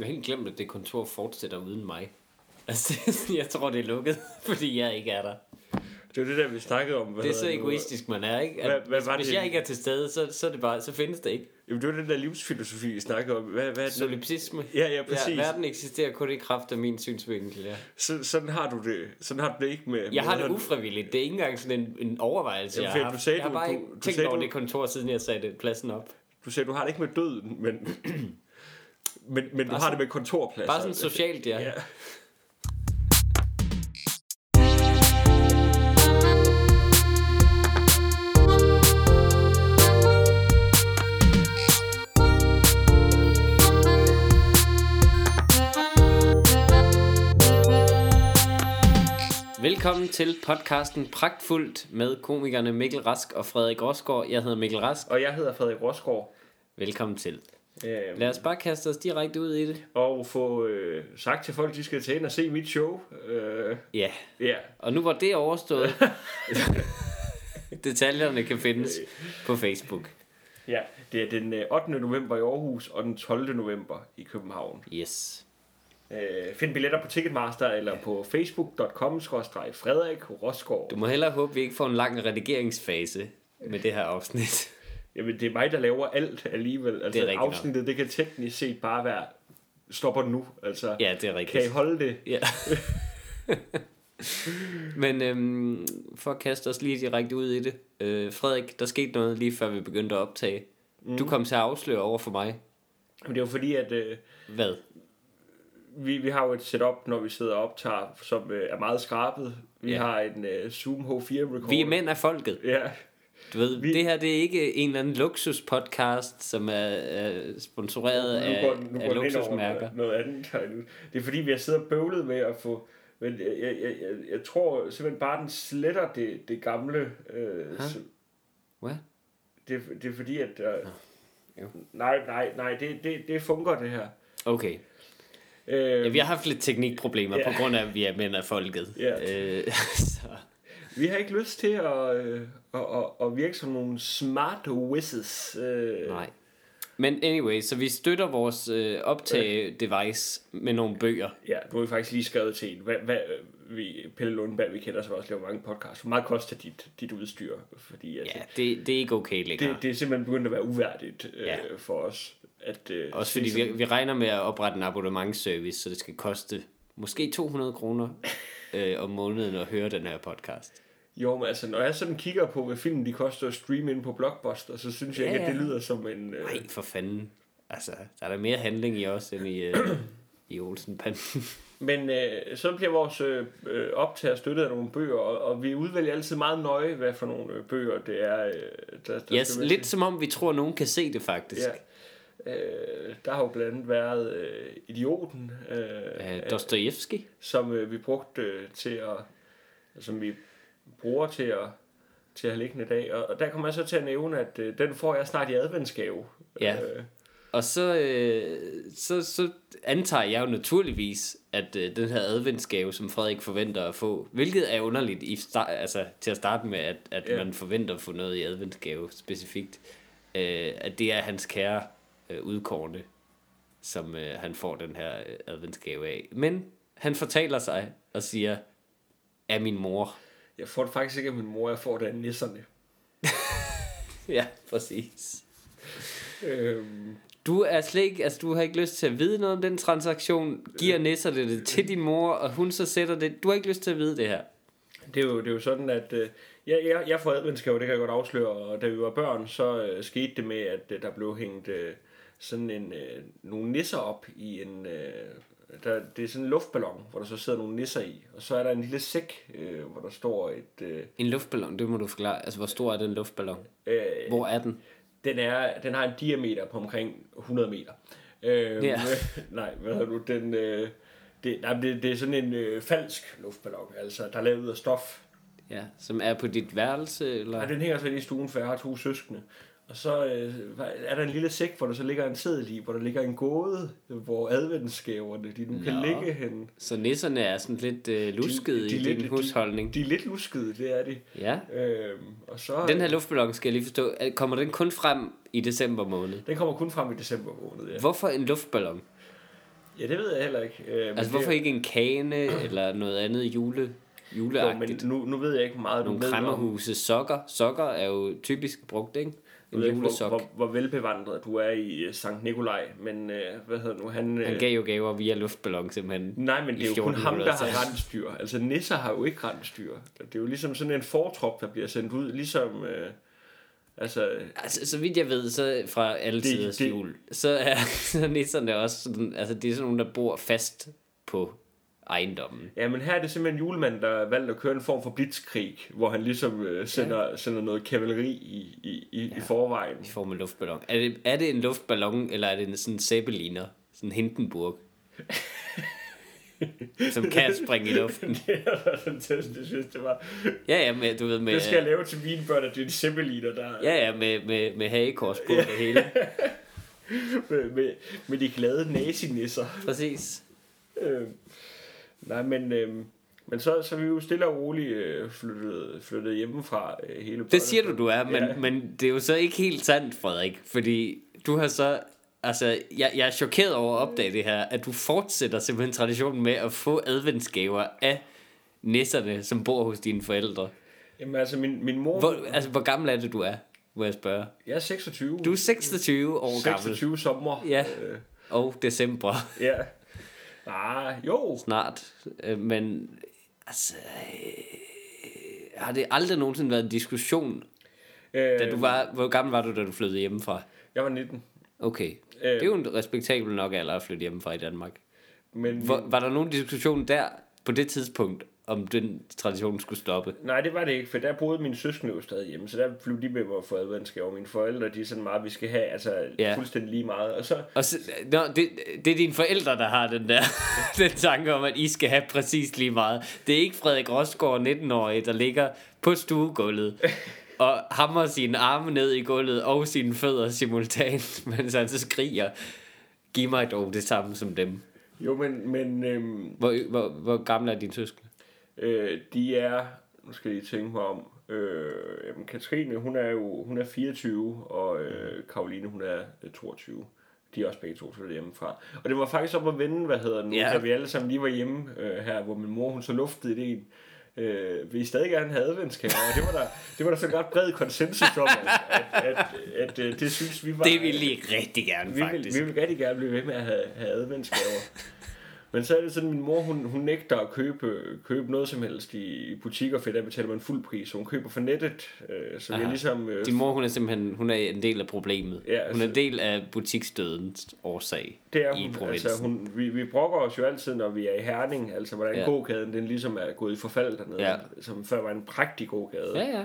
Jeg har helt glemt, at det kontor fortsætter uden mig. Altså, er jeg tror, det er lukket, fordi jeg ikke er der. Det var det der, vi snakkede om. Hvad Det er så egoistisk, man er, ikke? At Hvad- hvad hvis, var hvis det? jeg ikke er til stede, så, så, er det bare, så findes det ikke. Jamen, det var den der livsfilosofi, vi snakkede om. Hvad, hvad er det? Solipsisme. Ja, ja, præcis. Ja, verden eksisterer kun i kraft af min synsvinkel, ja. Så, sådan har du det. Sådan har du det ikke med... Jeg har det ufrivilligt. Det er ikke engang sådan en, en overvejelse, Jamen, jeg har du sagde, jeg har du- bare du- ikke du tænkt sagde, over du- det kontor, siden jeg satte pladsen op. Du sagde, du har det ikke med døden, men... men, men du har sådan- det med kontorpladser. Bare sådan socialt, ja. Ja. Velkommen til podcasten Pragtfuldt med komikerne Mikkel Rask og Frederik Rosgaard. Jeg hedder Mikkel Rask. Og jeg hedder Frederik Rosgaard. Velkommen til. Øh, Lad os bare kaste os direkte ud i det. og få øh, sagt til folk, de skal tage ind og se mit show. Øh, Ja, ja, og nu hvor det er overstået, detaljerne kan findes på Facebook. ja, det er den øh, 8. november i Aarhus og den 12. november i København. Yes. Øh, find billetter på Ticketmaster eller på facebook.com Frederik Rosgaard. Du må hellere håbe, vi ikke får en lang redigeringsfase med det her afsnit. Jamen, det er mig, der laver alt alligevel. Altså, Det er rigtigt nok. afsnittet, det kan teknisk set bare være, stopper nu. Altså, Ja, det er kan I rigtigt. holde det? Ja. Men øhm, for at kaste os lige direkte ud i det. Øh, Frederik, der skete noget lige før vi begyndte at optage. Mm. Du kom til at afsløre over for mig. Men det er jo fordi, at øh, Hvad? vi, vi har jo et setup, når vi sidder og optager, som øh, er meget skrabet. Vi Ja. har en øh, Zoom H4 recorder. Vi er mænd af folket. Ja, Du ved, vi... Det her det er ikke en eller anden luksuspodcast, som er, er sponsoreret af, går, nu af går ind over luksusmærker. noget, noget andet. Det er fordi, vi har siddet og bøvlet med at få... Men jeg, jeg, jeg, jeg, tror simpelthen bare, den sletter det, det gamle... Øh, så- Hvad? det, det er fordi, at... Øh, Jo. nej, nej, nej, det, det, det fungerer det her. Okay. Øh, Ja, vi har haft lidt teknikproblemer Ja. på grund af, at vi er mænd af folket. Ja. Øh, så. Vi har ikke lyst til at, øh, at, at, at virke som nogle smart whizzes. Øh, Nej. Men anyway, så vi støtter vores øh, optage-device med nogle bøger. Ja, nu har vi faktisk lige skrevet til en. Hvad, hvad, øh, vi, Pelle Lundberg, vi kender, som også laver mange podcasts. Hvor meget koster dit, dit udstyr? Fordi at, Ja, det, det er ikke okay længere. det, det er simpelthen begyndt at være uværdigt øh, Ja. for os. At, øh, Også fordi vi, vi regner med at oprette en abonnementsservice, så det skal koste måske 200 kroner øh, om måneden at høre den her podcast. Jo, men altså, når jeg sådan kigger på, hvad film de koster at streame ind på Blockbuster, så synes jeg Ja, ikke, at det ja. lyder som en... Øh, Nej, for fanden. Altså, der er der mere handling i os, end i, øh, i Olsen-panden. Men øh, så bliver vores øh, øh, optager støttet af nogle bøger, og, og vi udvælger altid meget nøje, hvad for nogle øh, bøger det er, øh, der, der yes, lidt til. som om vi tror, at nogen kan se det faktisk. Ja. Øh, der har jo blandt andet været øh, Idioten, øh, Øh, Dostojevski. som øh, vi brugte øh, til at, som vi bruger til at, til at have liggende i dag. Og, og der kommer jeg så til at nævne, at øh, den får jeg snart i adventsgave. Ja. Øh, Og så, øh, så, så antager jeg jo naturligvis, at øh, den her adventsgave, som Frederik forventer at få, hvilket er underligt i start, altså, til at starte med, at, at Ja. man forventer at få noget i adventsgave specifikt, øh, at det er hans kære øh, udkårne, som øh, han får den her øh, adventsgave af. Men han fortaler sig og siger, af min mor. Jeg får det faktisk ikke af min mor, jeg får det af nisserne. ja, præcis. Øh, Du er slet ikke, altså du har ikke lyst til at vide noget om den transaktion, giver Nisser det, det til din mor, og hun så sætter det, du har ikke lyst til at vide det her. Det er jo, det er jo sådan, at øh, jeg, jeg, jeg får adventsgave, det kan jeg godt afsløre, og da vi var børn, så øh, skete det med, at øh, der blev hængt øh, sådan en, øh, nogle nisser op i en... Øh, der, det er sådan en luftballon, hvor der så sidder nogle nisser i, og så er der en lille sæk, øh, hvor der står et... Øh, En luftballon, det må du forklare, altså hvor stor er den luftballon? øh, Hvor er den? den, er, den har en diameter på omkring 100 meter. Øh, Ja. nej, hvad hedder du? Den, øh, det, nej, det, det er sådan en øh, falsk luftballon, altså der er lavet ud af stof, Ja, som er på dit værelse, eller? Nej, den hænger så i stuen, for jeg har to søskende. Og så øh, er der en lille sæk, hvor der så ligger en seddel i, hvor der ligger en gåde, hvor adventsgaverne, de nu kan Nå. ligge hen. Så nisserne er sådan lidt øh, luskede i din husholdning. De, de er lidt luskede, det er de. Ja. Øhm, og så, Den her luftballon, skal jeg lige forstå, øh, kommer den kun frem i december måned? den kommer kun frem i december måned, ja. Hvorfor en luftballon? Ja, det ved jeg heller ikke. Øh, Altså, hvorfor det, ikke en kane eller noget andet jule, Jo, men juleagtigt? nu, nu ved jeg ikke meget, Nogle kræmmerhuse, sokker. Sokker er jo typisk brugt, ikke? Jeg En ved ikke, hvor, julesok. hvor, hvor velbevandret du er i øh, Sankt Nikolaj, men øh, hvad hedder nu, han... Han Øh, gav jo gaver via luftballon, simpelthen. nej, men det er jo kun ham, der 1400-tallet. har rensdyr. Altså, nisser har jo ikke rensdyr. Det er jo ligesom sådan en fortrop, der bliver sendt ud, ligesom... Øh, altså, Altså, så vidt jeg ved, så fra alle Det- tiders det- jul, så er så er nisserne også sådan, altså det er sådan nogle, der bor fast på ejendommen. Ja, men her er det simpelthen julemanden, der har valgt at køre en form for blitzkrig, hvor han ligesom øh, sender, ja. sender noget kavaleri i, i, i, ja. i forvejen. I form af luftballon. Er det, er det en luftballon, eller er det en sådan Zeppeliner? Sådan en Hindenburg? som kan springe i luften. det er fantastisk, synes, det var. Ja, ja, med, du ved, med, Det skal jeg lave til mine børn, at det er en zeppeliner, der ja, ja, med, med, med hagekors på det hele. med, med, med de glade nazinisser. Præcis. Øh, nej, men, øh, men så, så er vi jo stille og roligt øh, flyttet, flyttet hjemmefra øh, hele Det siger du, du er, men, Ja. men det er jo så ikke helt sandt, Frederik. Fordi du har så... Altså, jeg, jeg er chokeret over at opdage det her, at du fortsætter simpelthen traditionen med at få adventsgaver af nisserne, som bor hos dine forældre. Jamen altså, min, min mor... Hvor, altså, hvor gammel er det, du er, må jeg spørge? Jeg er 26. Du er 26 år gammel. 26 sommer. Ja. Øh, Og december ja. Ah, jo. snart. Øh, Men altså... øh, Har det aldrig nogensinde været en diskussion, Øh, da du var... Hvor gammel var du, da du flyttede hjemmefra? Jeg var 19. Okay. Øh, Det er jo en respektabel nok alder at flytte hjemmefra i Danmark. Men Hvor, var der nogen diskussion der på det tidspunkt, om den tradition skulle stoppe? Nej, det var det ikke, for der boede mine søskende jo stadig hjemme, så der blev de med mig for adventsgave. Mine forældre, de er sådan meget, vi skal have, altså Ja. fuldstændig lige meget. Og så, Og så, nå, det, det er dine forældre, der har den der den tanke om, at I skal have præcis lige meget. Det er ikke Frederik Rosgaard, 19-årig, der ligger på stuegulvet og hammer sine arme ned i gulvet og sine fødder simultant, mens han så skriger, giv mig dog det samme som dem. jo, men, men øhm, Hvor, hvor, hvor gamle er dine søskende? Øh, de er, nu skal jeg lige tænke mig om, øh, jamen, Katrine, hun er jo hun er 24, og øh, Karoline, hun er øh, 22. De er også begge to flyttet hjemmefra. Og det var faktisk op at vende, hvad hedder den, Ja. da vi alle sammen lige var hjemme øh, her, hvor min mor, hun så luftede ideen. Øh, vil I stadig gerne have adventskalender? Og det var der, det var der så godt bred konsensus om, at, at, at, at, at det synes vi var... Det vil I rigtig gerne, vi vil, faktisk. vi vil rigtig gerne blive ved med at have, have adventsgaver. Men så er det sådan, min mor, hun, hun nægter at købe, købe noget som helst i butikker, for der betaler man fuld pris. Hun køber for nettet, øh, så vi er Aha. ligesom... Øh, Din mor, hun er simpelthen hun er en del af problemet. Ja, hun er altså- en del af butiksdødens årsag det er i hun, provinsen. altså, hun, vi, vi brokker os jo altid, når vi er i Herning, altså hvordan Ja. gågaden, den ligesom er gået i forfald dernede, Ja. som før var en prægtig gågade. Ja, ja.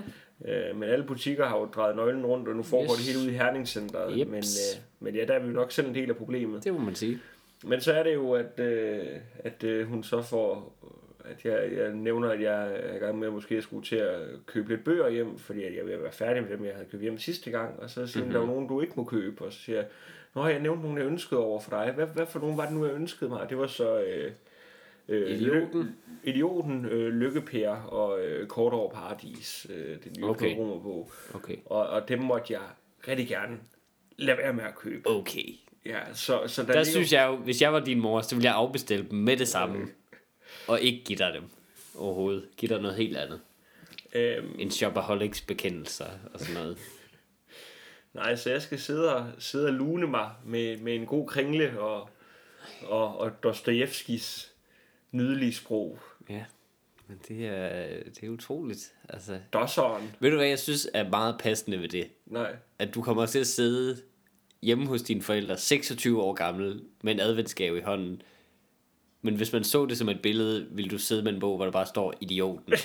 Øh, men alle butikker har jo drejet nøglen rundt, og nu foregår Yes. det helt ude i Herningscenteret. Jeps. Men, øh, men ja, der er vi nok selv en del af problemet. Det må man sige. Men så er det jo, at, øh, at øh, hun så får, at jeg, jeg nævner, at jeg er i gang med at måske skulle til at købe lidt bøger hjem, fordi at jeg at være færdig med dem, jeg havde købt hjem sidste gang, og så siger Mhm. der er jo nogen, du ikke må købe, og så siger jeg, Nå, jeg nævnte nogle, jeg ønskede over for dig. Hvad, hvad for nogen var det nu, jeg ønskede mig? Det var så øh, øh, Idioten. Ly- Idioten, øh, Lykkepær og øh, Kort over Paradis, øh, det nye Okay. romerbog. Okay. Og, og dem måtte jeg rigtig gerne lade være med at købe. Okay. Ja, så, så der, Der ligger- synes jeg jo, hvis jeg var din mor, så ville jeg afbestille dem med det samme. Og ikke give dig dem overhovedet. Give dig noget helt andet. Øhm, En shopaholics bekendelser og sådan noget. Nej, så jeg skal sidde og, sidde og lune mig med, med en god kringle og, og, og Dostojevskis nydelige sprog. Ja. Men det er, det er utroligt. Altså, Dosseren. ved du hvad jeg synes er meget passende ved det? Nej. At du kommer til at sidde hjemme hos dine forældre, 26 år gammel, med en adventsgave i hånden. Men hvis man så det som et billede, ville du sidde med en bog, hvor der bare står idioten.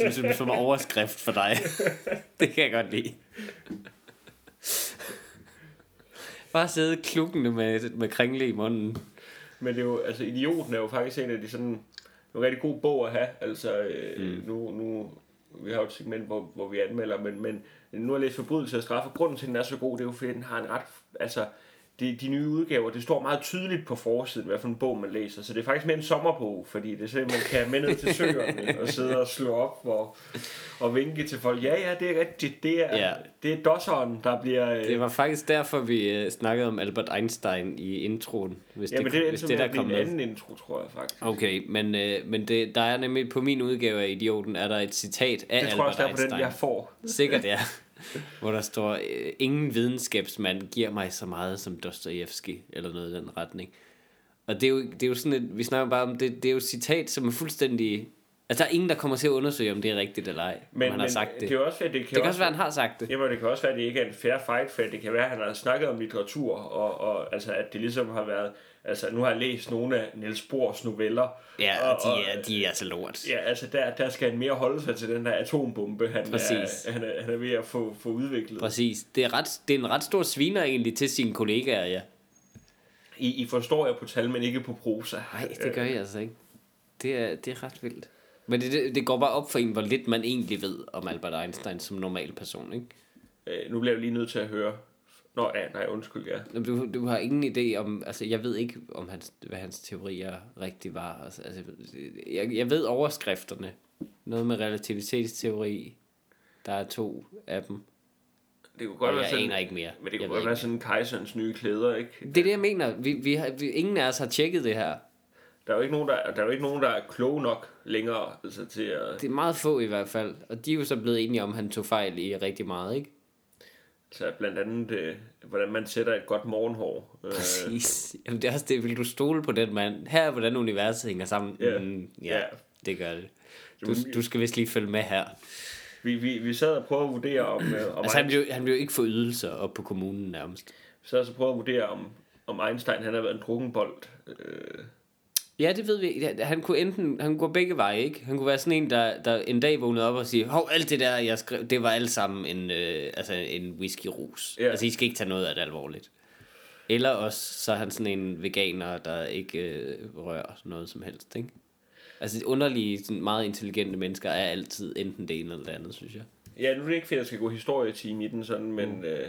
Er som en overskrift for dig. det kan jeg godt lide. Bare sidde klukkende med, med kringle i munden. Men det er jo, altså idioten er jo faktisk en af de sådan, en rigtig god bog at have. Altså, øh, mm. nu, nu, vi har jo et segment, hvor, hvor vi anmelder, men, men nu har jeg læst forbrydelse og straffe. Grunden til, at den er så god, det er jo, fordi den har en ret, altså, de, de nye udgaver, det står meget tydeligt på forsiden, hvad for en bog man læser. Så det er faktisk mere en sommerbog, fordi det er sådan, man kan med ned til søerne og sidde og slå op og, og vinke til folk. Ja, ja, det er rigtigt. Det er, Ja. det er dosseren, der bliver... øh, Det var faktisk derfor, vi øh, snakkede om Albert Einstein i introen. Hvis ja, men det, hvis det, der kom en med. anden intro, tror jeg faktisk. Okay, men, øh, men det, der er nemlig på min udgave af Idioten, er der et citat af Det tror jeg også, Albert der er på den, Einstein. jeg får. Sikkert, ja. Hvor der står, øh, ingen videnskabsmand giver mig så meget som Dostojevski, eller noget i den retning. Og det er jo, det er jo sådan et, vi snakker bare om, det, det er jo et citat, som er fuldstændig... Altså, der er ingen, der kommer til at undersøge, om det er rigtigt eller ej, Men, han har sagt det. det, er også, det kan, det kan også være, at han har sagt det. Jamen, det kan også være, at det ikke er en fair fight, for det kan være, at han har snakket om litteratur, og, og altså, at det ligesom har været... Altså, nu har jeg læst nogle af Niels Bohrs noveller. Ja, og de er, de er altså lort. Ja, altså, der, der skal han mere holde sig til den der atombombe, han, Præcis. er, han, er, han er ved at få, få udviklet. Præcis. Det er, ret, det er en ret stor sviner egentlig til sine kollegaer, ja. I, I forstår jeg på tal, men ikke på prosa. Nej, det gør jeg altså ikke. Det er, det er ret vildt. Men det, det, det går bare op for en, hvor lidt man egentlig ved om Albert Einstein som normal person, ikke? Øh, nu bliver jeg lige nødt til at høre... Nå, ja, nej, undskyld, ja. Du, du har ingen idé om, altså jeg ved ikke, om hans, hvad hans teorier rigtig var. Altså, altså, jeg, jeg ved overskrifterne. Noget med relativitetsteori. Der er to af dem. Det kunne Og godt være jeg sådan... aner ikke mere. Men det Jeg kunne ved godt være ikke. sådan kejserens nye klæder, ikke? Det er det, jeg mener. Vi, vi har, vi, ingen af os har tjekket det her. Der er jo ikke nogen, der, der, er, jo ikke nogen, der er kloge nok længere altså, til at... Det er meget få i hvert fald. Og de er jo så blevet enige om, at han tog fejl i rigtig meget, ikke? Så blandt andet, øh, hvordan man sætter et godt morgenhår. Øh, Præcis. Jamen, det er også det, vil du stole på den mand? Her er, hvordan universet hænger sammen. Ja. Mm, ja, Ja. det gør det. Du, du skal vist lige følge med her. vi, vi, vi sad og prøvede at vurdere, om, øh, om Altså, han jo, han jo ikke få ydelser op på kommunen nærmest. så sad og så prøvede at vurdere, om, om Einstein han har været en drukkenbold. Øh, Ja, det ved vi. Han kunne enten han kunne gå begge veje, ikke? Han kunne være sådan en, der, der en dag vågnede op og sige, hov, alt det der, jeg skrev, det var alt sammen en, øh, altså en whisky-rus. Ja. Altså, I skal ikke tage noget af det alvorligt. Eller også, så er han sådan en veganer, der ikke øh, rører noget som helst, ikke? Altså, underlige, sådan meget intelligente mennesker er altid enten det ene eller det andet, synes jeg. ja, nu er det ikke, fordi jeg skal gå historietime i den sådan, men, Mm. øh,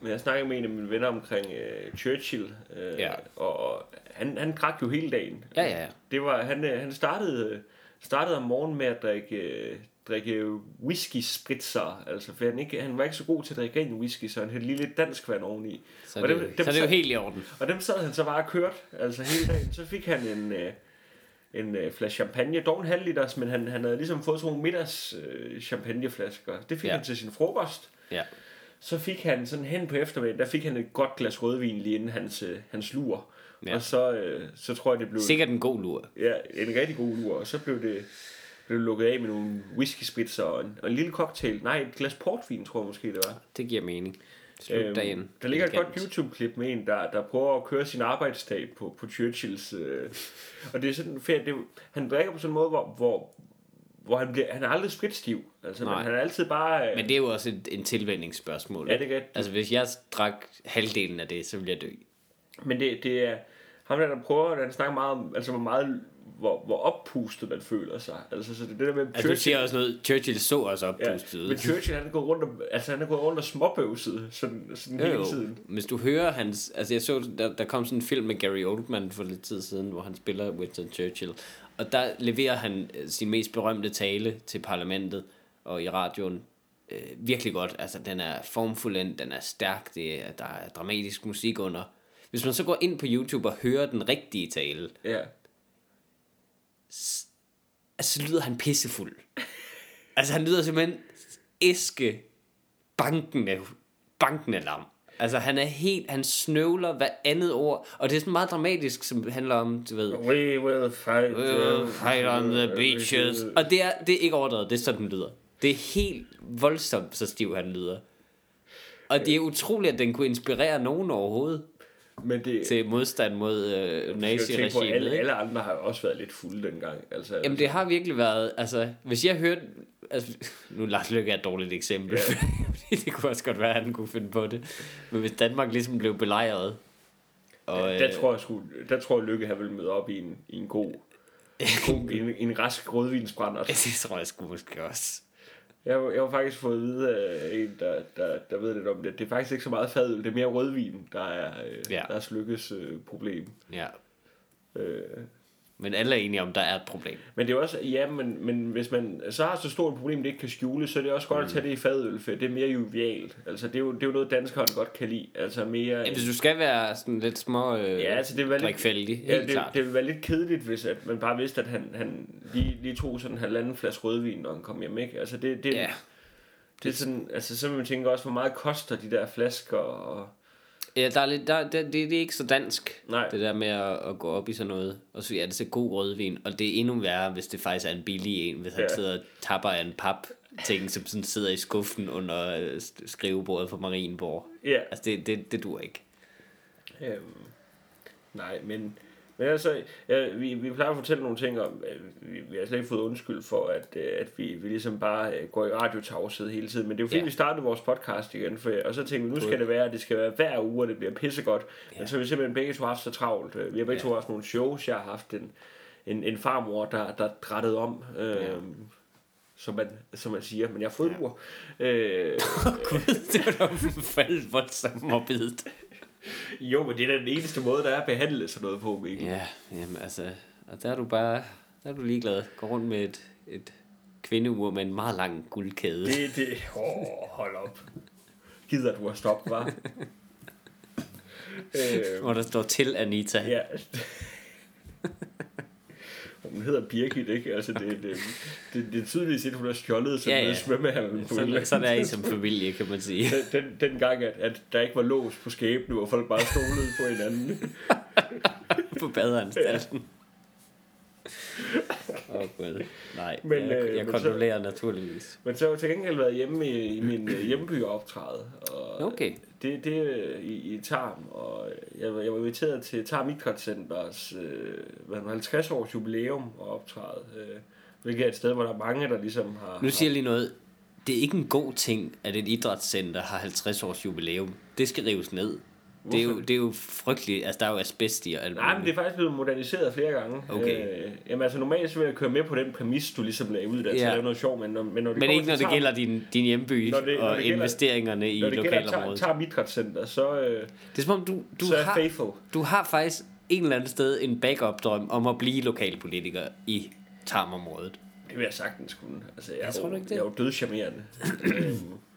men jeg snakkede med en af mine venner omkring øh, Churchill, øh, Ja. og han, han drak jo hele dagen. Ja, ja, ja. Det var, han, øh, han startede, startede om morgenen med at drikke, øh, drikke whisky spritzer, altså for han, ikke, han var ikke så god til at drikke ren whisky, så han hældte lige lidt dansk vand oveni. Så, Og det, dem- dem, dem så det er jo helt i orden. Og dem sad han så bare og kørt, altså hele dagen. Så fik han en, øh, en øh, flaske champagne, dog en halv liters, men han, han havde ligesom fået sådan nogle middags øh, champagneflasker. Det fik ja. han til sin frokost. Ja. Så fik han sådan hen på eftermiddagen, der fik han et godt glas rødvin lige inden hans, øh, hans lur. Ja. Og så, øh, så tror jeg, det blev Sikkert en god lur. ja, en rigtig god lur. Og så blev det blev lukket af med nogle whisky spritzer og en, og en lille cocktail. Nej, et glas portvin, tror jeg måske, det var. Det giver mening. Slut Øhm, dagen. der ligger et godt YouTube-klip med en, der, der prøver at køre sin arbejdsdag på, på Churchills. Øh, og det er sådan fedt. Det, han drikker på sådan en måde, hvor, hvor, hvor han, bliver, han er aldrig spritstiv. Altså, men Nej. han er altid bare... Øh, Men det er jo også et, en tilvændingsspørgsmål. Ja, det rigtigt. Altså, hvis jeg drak halvdelen af det, så ville jeg dø. Men det, det er... Ham der, der prøver, han snakker meget om, altså hvor meget, hvor, hvor oppustet man føler sig. Altså, så det, er det der med Altså, du siger også noget, Churchill så også oppustet ja, men Churchill, han er gået rundt og, altså, han er gået rundt og småbøvset, sådan, sådan Jo, hele jo. tiden. Hvis du hører hans... Altså, jeg så, der, der kom sådan en film med Gary Oldman for lidt tid siden, hvor han spiller Winston Churchill. Og der leverer han øh, sin mest berømte tale til parlamentet og i radioen øh, virkelig godt. Altså, den er formfuldendt, den er stærk, det er, der er dramatisk musik under. Hvis man så går ind på YouTube og hører den rigtige tale, Ja. altså, så lyder han pissefuld. altså, han lyder simpelthen æske bankende, bankende lam. Altså, han er helt, han snøvler hver andet ord, og det er sådan meget dramatisk, som handler om, du ved, We will fight, "We'll fight on the beaches. Og det er, det er ikke overdrevet, det er sådan, den lyder. Det er helt voldsomt, så stiv han lyder. Og det er utroligt, at den kunne inspirere nogen overhovedet Men det, til modstand mod øh, naziregimet. alle, alle andre har også været lidt fulde dengang. Altså, Jamen det har virkelig været, altså, hvis jeg hørte, altså, nu Lars Løkke er et dårligt eksempel, Ja. det kunne også godt være, at han kunne finde på det, men hvis Danmark ligesom blev belejret, og, der, tror jeg sgu, der tror jeg Lykke har vil møde op i en, i en god, god en, en rask rødvinsbrænder. øh, det tror jeg sgu måske også. Jeg, har- jeg har faktisk fået at vide af en, der, der, der ved lidt om det. Det er faktisk ikke så meget fadøl, det er mere rødvin, der er, øh, Ja. der er Lykkes øh, problem. Ja. Øh, Men alle er enige om, der er et problem. men det er også, ja, men, men hvis man så har så stort et problem, det ikke kan skjule, så er det også godt at tage det i fadøl, for det er mere jovialt. Altså, det er jo, det er jo noget, danskerne godt kan lide. Altså mere... Ja, hvis du skal være sådan lidt små øh, Ja, altså det vil være lidt, ja, det, klart. det vil være lidt kedeligt, hvis at man bare vidste, at han, han lige, lige tog sådan en halvanden flaske rødvin, når han kom hjem, ikke? Altså det, det, Ja. det er sådan, altså så vil man tænke også, hvor meget koster de der flasker, og Ja, der er lidt, der, det, det, det er ikke så dansk, Nej. det der med at, at gå op i sådan noget. Og så er det så god rødvin, og det er endnu værre, hvis det faktisk er en billig en, hvis han Ja. sidder og tapper af en pap ting, som sådan sidder i skuffen under øh, skrivebordet på Marienborg. ja, Altså, det, det, det dur ikke. øhm, nej, men, men altså, ja, vi, vi plejer at fortælle nogle ting om, at vi, vi har slet ikke fået undskyld for, at, øh, at vi, vi ligesom bare øh, går i radiotavshed hele tiden, men det er jo fordi, Ja. vi startede vores podcast igen, for, og så tænkte vi, nu skal det være, at det skal være hver uge, og det bliver pissegodt, ja. men så har vi simpelthen begge to haft så travlt. Øh, Vi har begge Ja. to haft nogle shows, jeg har haft en, en, en farmor, der, der drættede om, øh, Ja. som, man, som man siger, men jeg har fået ja. Øh, Gud, det var da faldet voldsomt morbidt. jo, men det er den eneste måde, der er at behandle sådan noget på, Mikkel. Ja, jamen altså, og der er du bare, der er du ligeglad. Går rundt med et, et kvindeur med en meget lang guldkæde. Det, det, åh, hold op. Gider du at stoppe, var? øh, Hvor der står til Anita. ja. Hun hedder Birgit, ikke? Altså, det, det, det, det er tydeligt set, hun har stjålet sådan Ja, ja, ja. ja. svømmehallen. på Sådan, sådan er I som familie, kan man sige. Den, den, den gang, at, at der ikke var lås på skæbne, og folk bare stolede på hinanden. på badeanstalten. Åh oh, gud. Nej, Men, jeg, øh, jeg men så- kondolerer naturligvis. Men så har jeg til gengæld været hjemme i, i min øh, hjemby og optræde. Og Okay. Det, det er i, i Tarm, og jeg, jeg var inviteret til Tarm Idrætscenters øh, hvad, er det, 50 års jubilæum og optræde. Øh, hvilket er et sted, hvor der er mange, der ligesom har... Nu siger jeg lige noget. Det er ikke en god ting, at et idrætscenter har 50 års jubilæum. Det skal rives ned. Det er, jo, det er jo frygteligt. Altså, der er jo asbest i og alt Nej, men det er faktisk blevet moderniseret flere gange. Okay. Øh, jamen altså normalt så vil jeg køre med på den præmis, du ligesom lagde ud der, til Ja. at lave noget sjov, men når, men når det Men ikke når til det gælder din, din hjemby Når det- når og det gælder- investeringerne i når det gælder Tarm, lokalområdet. Tarm Idrætscenter, så, øh, Det er som om, du, du, så er har, faithful. du har faktisk en eller anden sted en backup-drøm om at blive lokalpolitiker i Tarmområdet. Det vil jeg sagtens kunne. Altså, jeg, Jeg er tror jo, ikke det? jeg er jo dødcharmerende.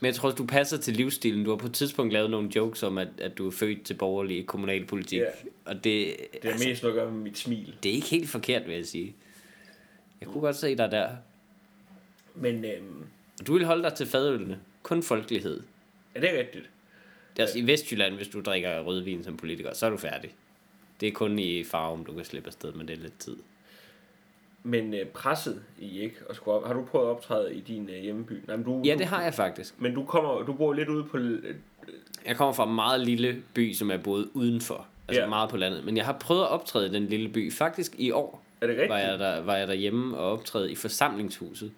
Men jeg tror, du passer til livsstilen. Du har på et tidspunkt lavet nogle jokes om, at, at du er født til borgerlig kommunalpolitik. Ja. Og det, det er mest noget at gøre med mit smil. det er ikke helt forkert, vil jeg sige. Jeg kunne godt se dig der. Men øhm, Du vil holde dig til fadølene. Kun folkelighed. er det rigtigt? Det er altså i Vestjylland, hvis du drikker rødvin som politiker, så er du færdig. Det er kun i farven, du kan slippe afsted med det lidt tid. Men øh, presset i ikke at skulle op. Har du prøvet at optræde i din øh, hjemmeby? Nej, men du, Ja, det har jeg faktisk. Men du kommer, du bor lidt ude på... øh, Jeg kommer fra en meget lille by, som er boet udenfor. Altså Ja. meget på landet. Men jeg har prøvet at optræde i den lille by. Faktisk i år Er det rigtigt? var jeg, der, var jeg derhjemme og optræde i forsamlingshuset.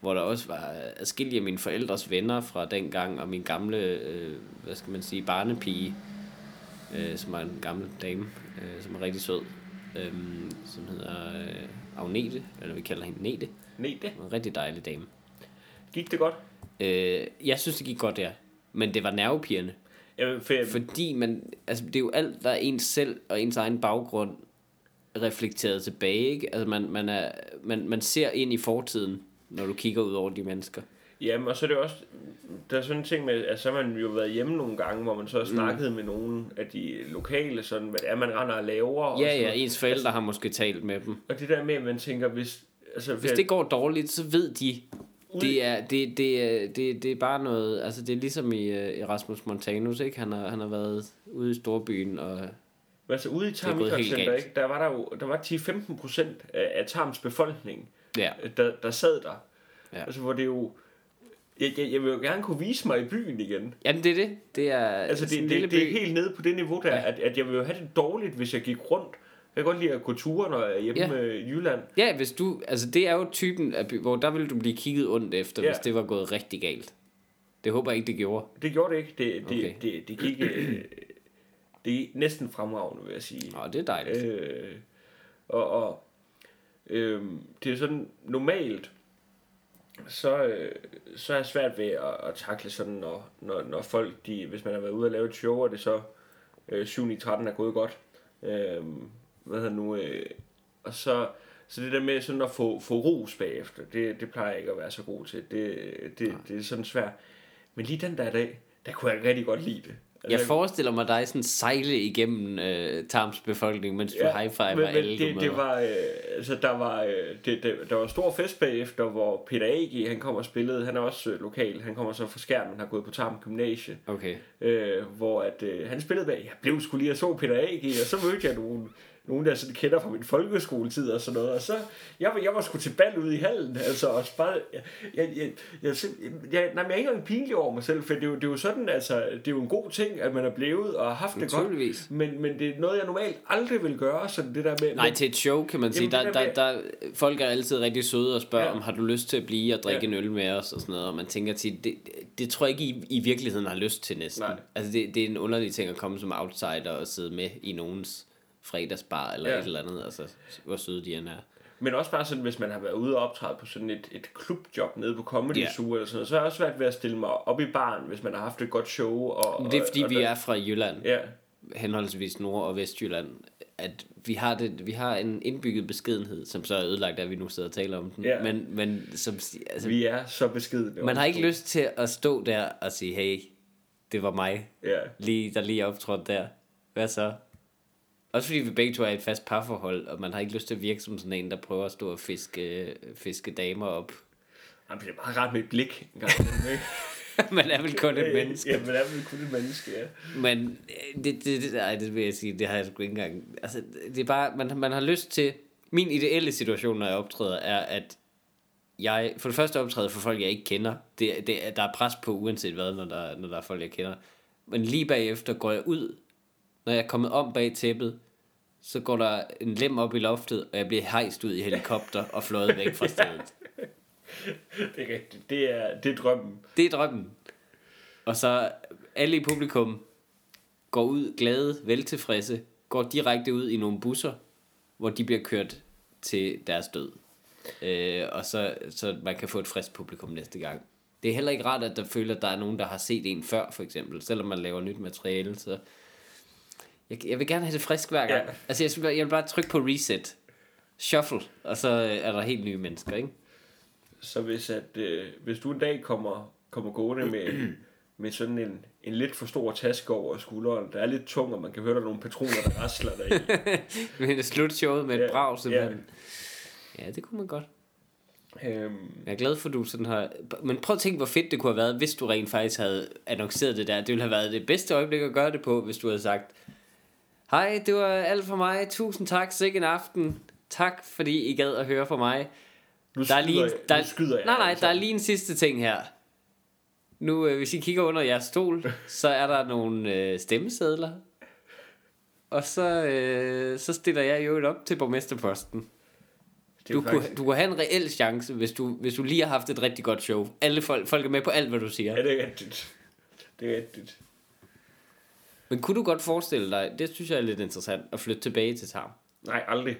Hvor der også var adskillige af mine forældres venner fra dengang, og min gamle, øh, hvad skal man sige, barnepige, øh, som er en gammel dame, øh, som er rigtig sød, øh, som hedder øh, Agnete, eller vi kalder hende Nete. Nej, det. En rigtig dejlig dame. Gik det godt? Øh, jeg synes, det gik godt der. Men det var nervepirrende. Jamen, for, Fordi man, altså det er jo alt, der er ens selv og ens egen baggrund reflekteret tilbage, ikke? Altså man, man, er, man, man ser ind i fortiden, når du kigger ud over de mennesker. Jamen, og så er det også... Der er sådan en ting med, at så har man jo været hjemme nogle gange, hvor man så har snakket mm. med nogle af de lokale, sådan, hvad det er, man render og laver. og Ja, sådan ja, ens forældre har måske talt med dem. Og det der med, at man tænker, hvis... Altså, Hvis det går dårligt, så ved de, det er, det, det, det, det er bare noget, altså det er ligesom i Erasmus Montanus, ikke? Han har, han har været ude i storbyen, og Men altså ude i Tarm galt. ikke, der var der jo der var 10-15 procent af, af Tarms befolkning, ja, der, der sad der. Ja. Altså hvor det jo... Jeg, jeg, jeg vil jo gerne kunne vise mig i byen igen. Jamen det er det. Det er Altså det, det, det er helt nede på det niveau der, Ja. at, at jeg vil jo have det dårligt, hvis jeg gik rundt. Jeg kan godt lide at gå ture, når jeg er hjemme Ja. ja. i Jylland. Ja, hvis du, altså det er jo typen af hvor der vil du blive kigget ondt efter, Ja. hvis det var gået rigtig galt. Det håber jeg ikke, det gjorde. Det gjorde det ikke. Det, det, Okay. okay. det, det gik... Øh, det er næsten fremragende, vil jeg sige. Nå, det er dejligt. Øh, og og øh, det er sådan normalt, så, øh, så er jeg svært ved at, at takle sådan, når, når, når folk, de, hvis man har været ude og lave et show, og det så øh, 7 13 er gået godt. Øh, hvad hedder nu? Øh, og så, så det der med sådan at få, få ros bagefter, det, det plejer jeg ikke at være så god til. Det, det, det er sådan svært. Men lige den der dag, der kunne jeg rigtig godt lide det. Altså, jeg forestiller mig dig sådan sejle igennem øh, Tarms befolkning, mens du ja, high-fiver men, alle det, det var, øh, altså der var, øh, det, det, der var stor fest bagefter, hvor Peter Agi, han kommer og spillede, han er også øh, lokal, han kommer så fra skærmen, har gået på Tarm Gymnasie, okay. øh, hvor at, øh, han spillede bag, jeg blev skulle lige og så Peter Agi, og så mødte jeg nogle, nogen, der sådan kender fra min folkeskoletid og sådan noget. Og så, jeg, jeg var sgu til bal ude i hallen, altså, og bare, jeg, jeg, jeg, jeg, jeg, nej, jeg er ikke engang pinlig over mig selv, for det er, jo, det er jo sådan, altså, det er jo en god ting, at man er blevet og har haft det godt, men, men det er noget, jeg normalt aldrig vil gøre, sådan det der med... Nej, til et show, kan man sige, jamen, der, der, der, der, folk er altid rigtig søde og spørger, ja. om har du lyst til at blive og drikke ja. en øl med os og sådan noget, og man tænker til, det, det tror jeg ikke, I, i virkeligheden har lyst til næsten. Nej. Altså, det, det er en underlig ting at komme som outsider og sidde med i nogens fredagsbar eller ja. et eller andet, altså hvor søde de end er. Men også bare sådan, hvis man har været ude og optræde på sådan et, et klubjob nede på Comedy ja. Zoo eller sådan noget, så er det også svært ved at stille mig op i baren, hvis man har haft et godt show. Og, Men det er fordi, og, og vi er fra Jylland, ja. henholdsvis Nord- og Vestjylland, at vi har, det, vi har en indbygget beskedenhed, som så er ødelagt, at vi nu sidder og taler om den. Ja. Men, men som, altså, vi er så beskedne. Man har ikke lyst til at stå der og sige, hey, det var mig, ja. lige, der lige optrådte der. Hvad så? Også fordi vi begge to er i et fast parforhold, og man har ikke lyst til at virke som sådan en, der prøver at stå og fiske, fiske damer op. Jamen, det er meget rart med et blik. Gang, man er vel kun et menneske. Ja, man er vel kun et menneske, ja. Men øh, det, det, det, ej, det vil jeg sige, det har jeg sgu ikke engang. Altså, det er bare, man, man har lyst til... Min ideelle situation, når jeg optræder, er, at jeg for det første optræder for folk, jeg ikke kender. Det, det, der er pres på, uanset hvad, når der, når der er folk, jeg kender. Men lige bagefter går jeg ud når jeg er kommet om bag tæppet, så går der en lem op i loftet, og jeg bliver hejst ud i helikopter og fløjet væk fra stedet. det er rigtigt. Det er, det er drømmen. Det er drømmen. Og så alle i publikum går ud glade, veltilfredse, går direkte ud i nogle busser, hvor de bliver kørt til deres død. Øh, og så, så man kan få et frisk publikum næste gang. Det er heller ikke rart, at der føler, at der er nogen, der har set en før, for eksempel. Selvom man laver nyt materiale, så jeg, jeg vil gerne have det frisk hver gang. Ja. Altså, jeg, jeg vil bare trykke på reset. Shuffle. Og så øh, er der helt nye mennesker, ikke? Så hvis, at, øh, hvis du en dag kommer, kommer gående med, med sådan en, en lidt for stor taske over skulderen, der er lidt tung, og man kan høre, der er nogle patroner, der rasler der i. Men det slutshowet med ja, et brag, simpelthen. Ja. ja, det kunne man godt. Øhm. Jeg er glad for, at du sådan har... Men prøv at tænke, hvor fedt det kunne have været, hvis du rent faktisk havde annonceret det der. Det ville have været det bedste øjeblik at gøre det på, hvis du havde sagt, Hej, det var alt for mig. Tusind tak, sikke en aften. Tak, fordi I gad at høre fra mig. Nu der er lige, jeg, der, nu skyder jeg. Nej, nej, der er lige en sidste ting her. Nu, øh, hvis I kigger under jeres stol, så er der nogle øh, stemmesedler. Og så, øh, så stiller jeg jo op til borgmesterposten. Du, faktisk... kunne, du kunne have en reel chance, hvis du, hvis du lige har haft et rigtig godt show. Alle folk, folk er med på alt, hvad du siger. Ja, det er rigtigt. Det er rigtigt. Men kunne du godt forestille dig, det synes jeg er lidt interessant, at flytte tilbage til Tarm? Nej, aldrig.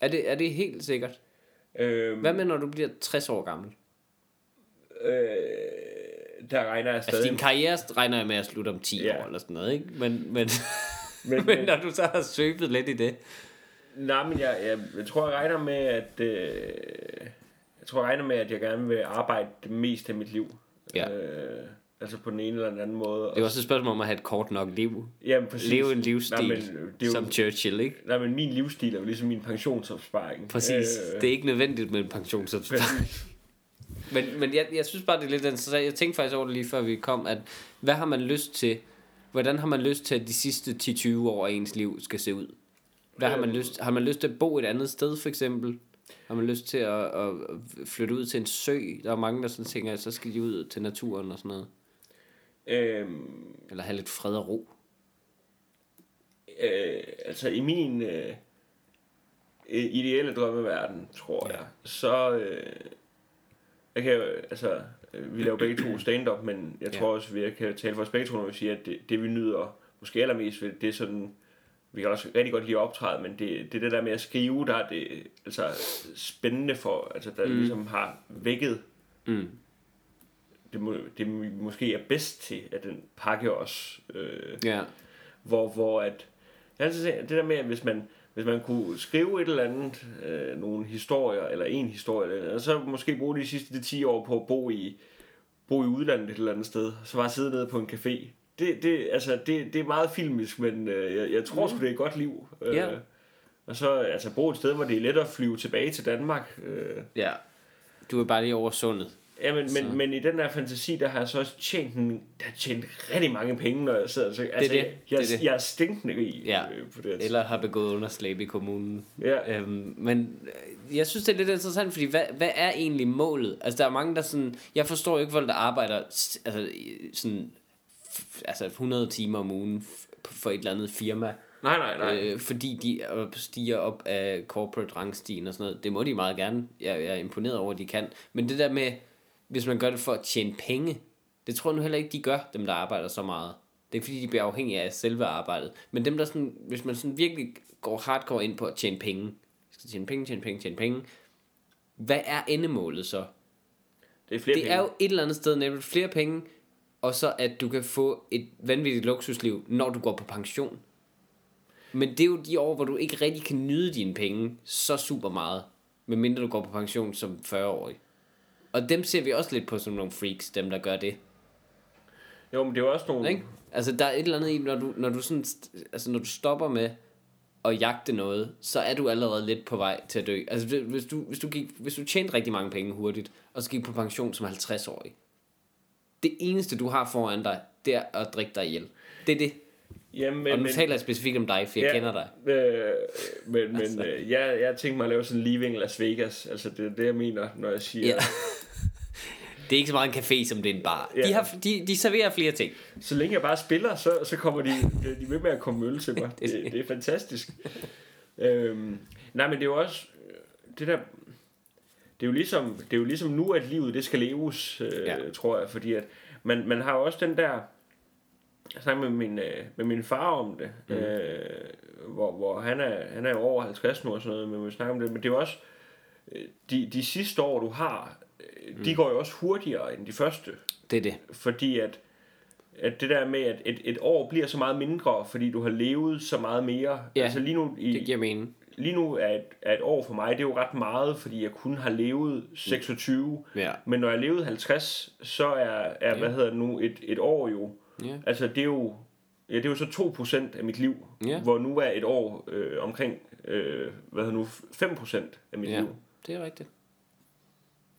Er det, er det helt sikkert? Øhm, Hvad med, når du bliver 60 år gammel? Øh, der regner jeg stadig... Altså, din karriere regner jeg med at slutte om 10 ja. år eller sådan noget, ikke? Men, men, men, men når du så har søbet lidt i det... Nej, men jeg, jeg, jeg tror, jeg regner med, at... Øh, jeg tror, jeg regner med, at jeg gerne vil arbejde det meste af mit liv. Ja. Øh, Altså på den ene eller den anden måde. Det er også et spørgsmål om at have et kort nok liv. Jamen, præcis. Leve en livsstil, nej, men, det er jo, som Churchill, ikke? Nej, men min livsstil er jo ligesom min pensionsopsparing. Præcis. Øh, det er ikke nødvendigt med en pensionsopsparing. men men jeg, jeg synes bare, det er lidt interessant. Jeg tænkte faktisk over det lige før vi kom, at hvad har man lyst til, hvordan har man lyst til, at de sidste 10-20 år af ens liv skal se ud? Hvad har man øh. lyst, har man lyst til at bo et andet sted, for eksempel? Har man lyst til at, at flytte ud til en sø? Der er mange, der sådan tænker, at så skal de ud til naturen og sådan noget. Øhm, Eller have lidt fred og ro? Øh, altså i min øh, ideelle drømmeverden, tror ja. jeg, så... Øh, jeg kan altså, vi laver begge to stand-up, men jeg ja. tror også, vi kan tale for os begge to, når vi siger, at det, det vi nyder måske allermest ved, det er sådan, vi kan også rigtig godt lide at optræde, men det, det er det der med at skrive, der er det altså spændende for, altså der mm. ligesom har vækket Mm. Det, må, det måske er bedst til, at den pakke os. Øh, Ja. hvor, hvor at, jeg har altid set, det der med, at hvis man, hvis man kunne skrive et eller andet, øh, nogle historier, eller en historie, eller, og så måske bruge de sidste de 10 år på at bo i, bo i udlandet et eller andet sted, så bare sidde nede på en café. Det, det, altså, det, det er meget filmisk, men øh, jeg, jeg tror sgu, det er et godt liv. Øh, Ja. Og så altså, bo et sted, hvor det er let at flyve tilbage til Danmark. Øh, Ja. Du er bare lige over sundet. Ja, men, men, men i den der fantasi, der har jeg så også tjent, en, der har tjent rigtig mange penge, når jeg sidder. Så, altså, det. Jeg, jeg, Det er det. jeg er stinkende rig Ja. øh, på det. Eller har begået underslæb i kommunen. Ja. Øhm, men øh, jeg synes, det er lidt interessant, fordi hvad, hvad er egentlig målet? Altså, der er mange, der sådan... Jeg forstår ikke, folk, der arbejder altså, sådan, altså 100 timer om ugen for et eller andet firma. Nej, nej, nej. Øh, fordi de stiger op af corporate rangstigen og sådan noget. Det må de meget gerne. Jeg, jeg er imponeret over, at de kan. Men det der med, hvis man gør det for at tjene penge, det tror jeg nu heller ikke, de gør, dem der arbejder så meget. Det er fordi, de bliver afhængige af selve arbejdet. Men dem der sådan, hvis man sådan virkelig går hardcore ind på at tjene penge, skal tjene penge, tjene penge, tjene penge, hvad er endemålet så? det er flere Det penge. er jo et eller andet sted nemlig flere penge, og så at du kan få et vanvittigt luksusliv, når du går på pension. Men det er jo de år, hvor du ikke rigtig kan nyde dine penge så super meget, medmindre du går på pension som 40-årig. Og dem ser vi også lidt på som nogle freaks, dem der gør det. Jo, men det er jo også nogle... Ikke? Altså der er et eller andet i, når du, når du, sådan, altså, når du stopper med at jagte noget, så er du allerede lidt på vej til at dø. Altså hvis du, hvis du, gik, hvis du tjente rigtig mange penge hurtigt, og så gik på pension som 50-årig, det eneste du har foran dig, det er at drikke dig ihjel. Det er det. Jamen, Og nu men, taler jeg specifikt om dig, for jeg Ja. kender dig. øh, men, men Altså. øh, jeg, jeg tænker mig at lave sådan Leaving Las Vegas. Altså, det er det, jeg mener, når jeg siger... Ja. Det er ikke så meget en café, som det er en bar. Ja. De, har, de, de serverer flere ting. Så længe jeg bare spiller, så, så kommer de, de ved med at komme øl til mig. Det det, er det, er fantastisk. øhm, nej, men det er jo også... Det der... Det er, jo ligesom, det er jo ligesom nu, at livet det skal leves, øh, Ja. tror jeg. Fordi at man, man har jo også den der... Jeg snakkede med min, øh, med min far om det, mm. øh, hvor, hvor han, er, han er over 50 nu og sådan noget, men vi snakker om det. Men det er jo også... øh, De, de sidste år, du har, øh, de går jo også hurtigere end de første Det er det. fordi at, at det der med, at et, et år bliver så meget mindre, fordi du har levet så meget mere. Ja, altså lige nu, i, Det giver mening. lige nu er et, er et år for mig, det er jo ret meget, fordi jeg kun har levet 26. Ja. Men når jeg levede 50, så er, er Ja. hvad hedder det nu, et, et år jo, Ja. altså det er jo, ja, det er jo så 2% af mit liv, Ja. hvor nu er et år øh, omkring, øh, hvad hedder nu, 5% af mit Ja, liv. Det er rigtigt.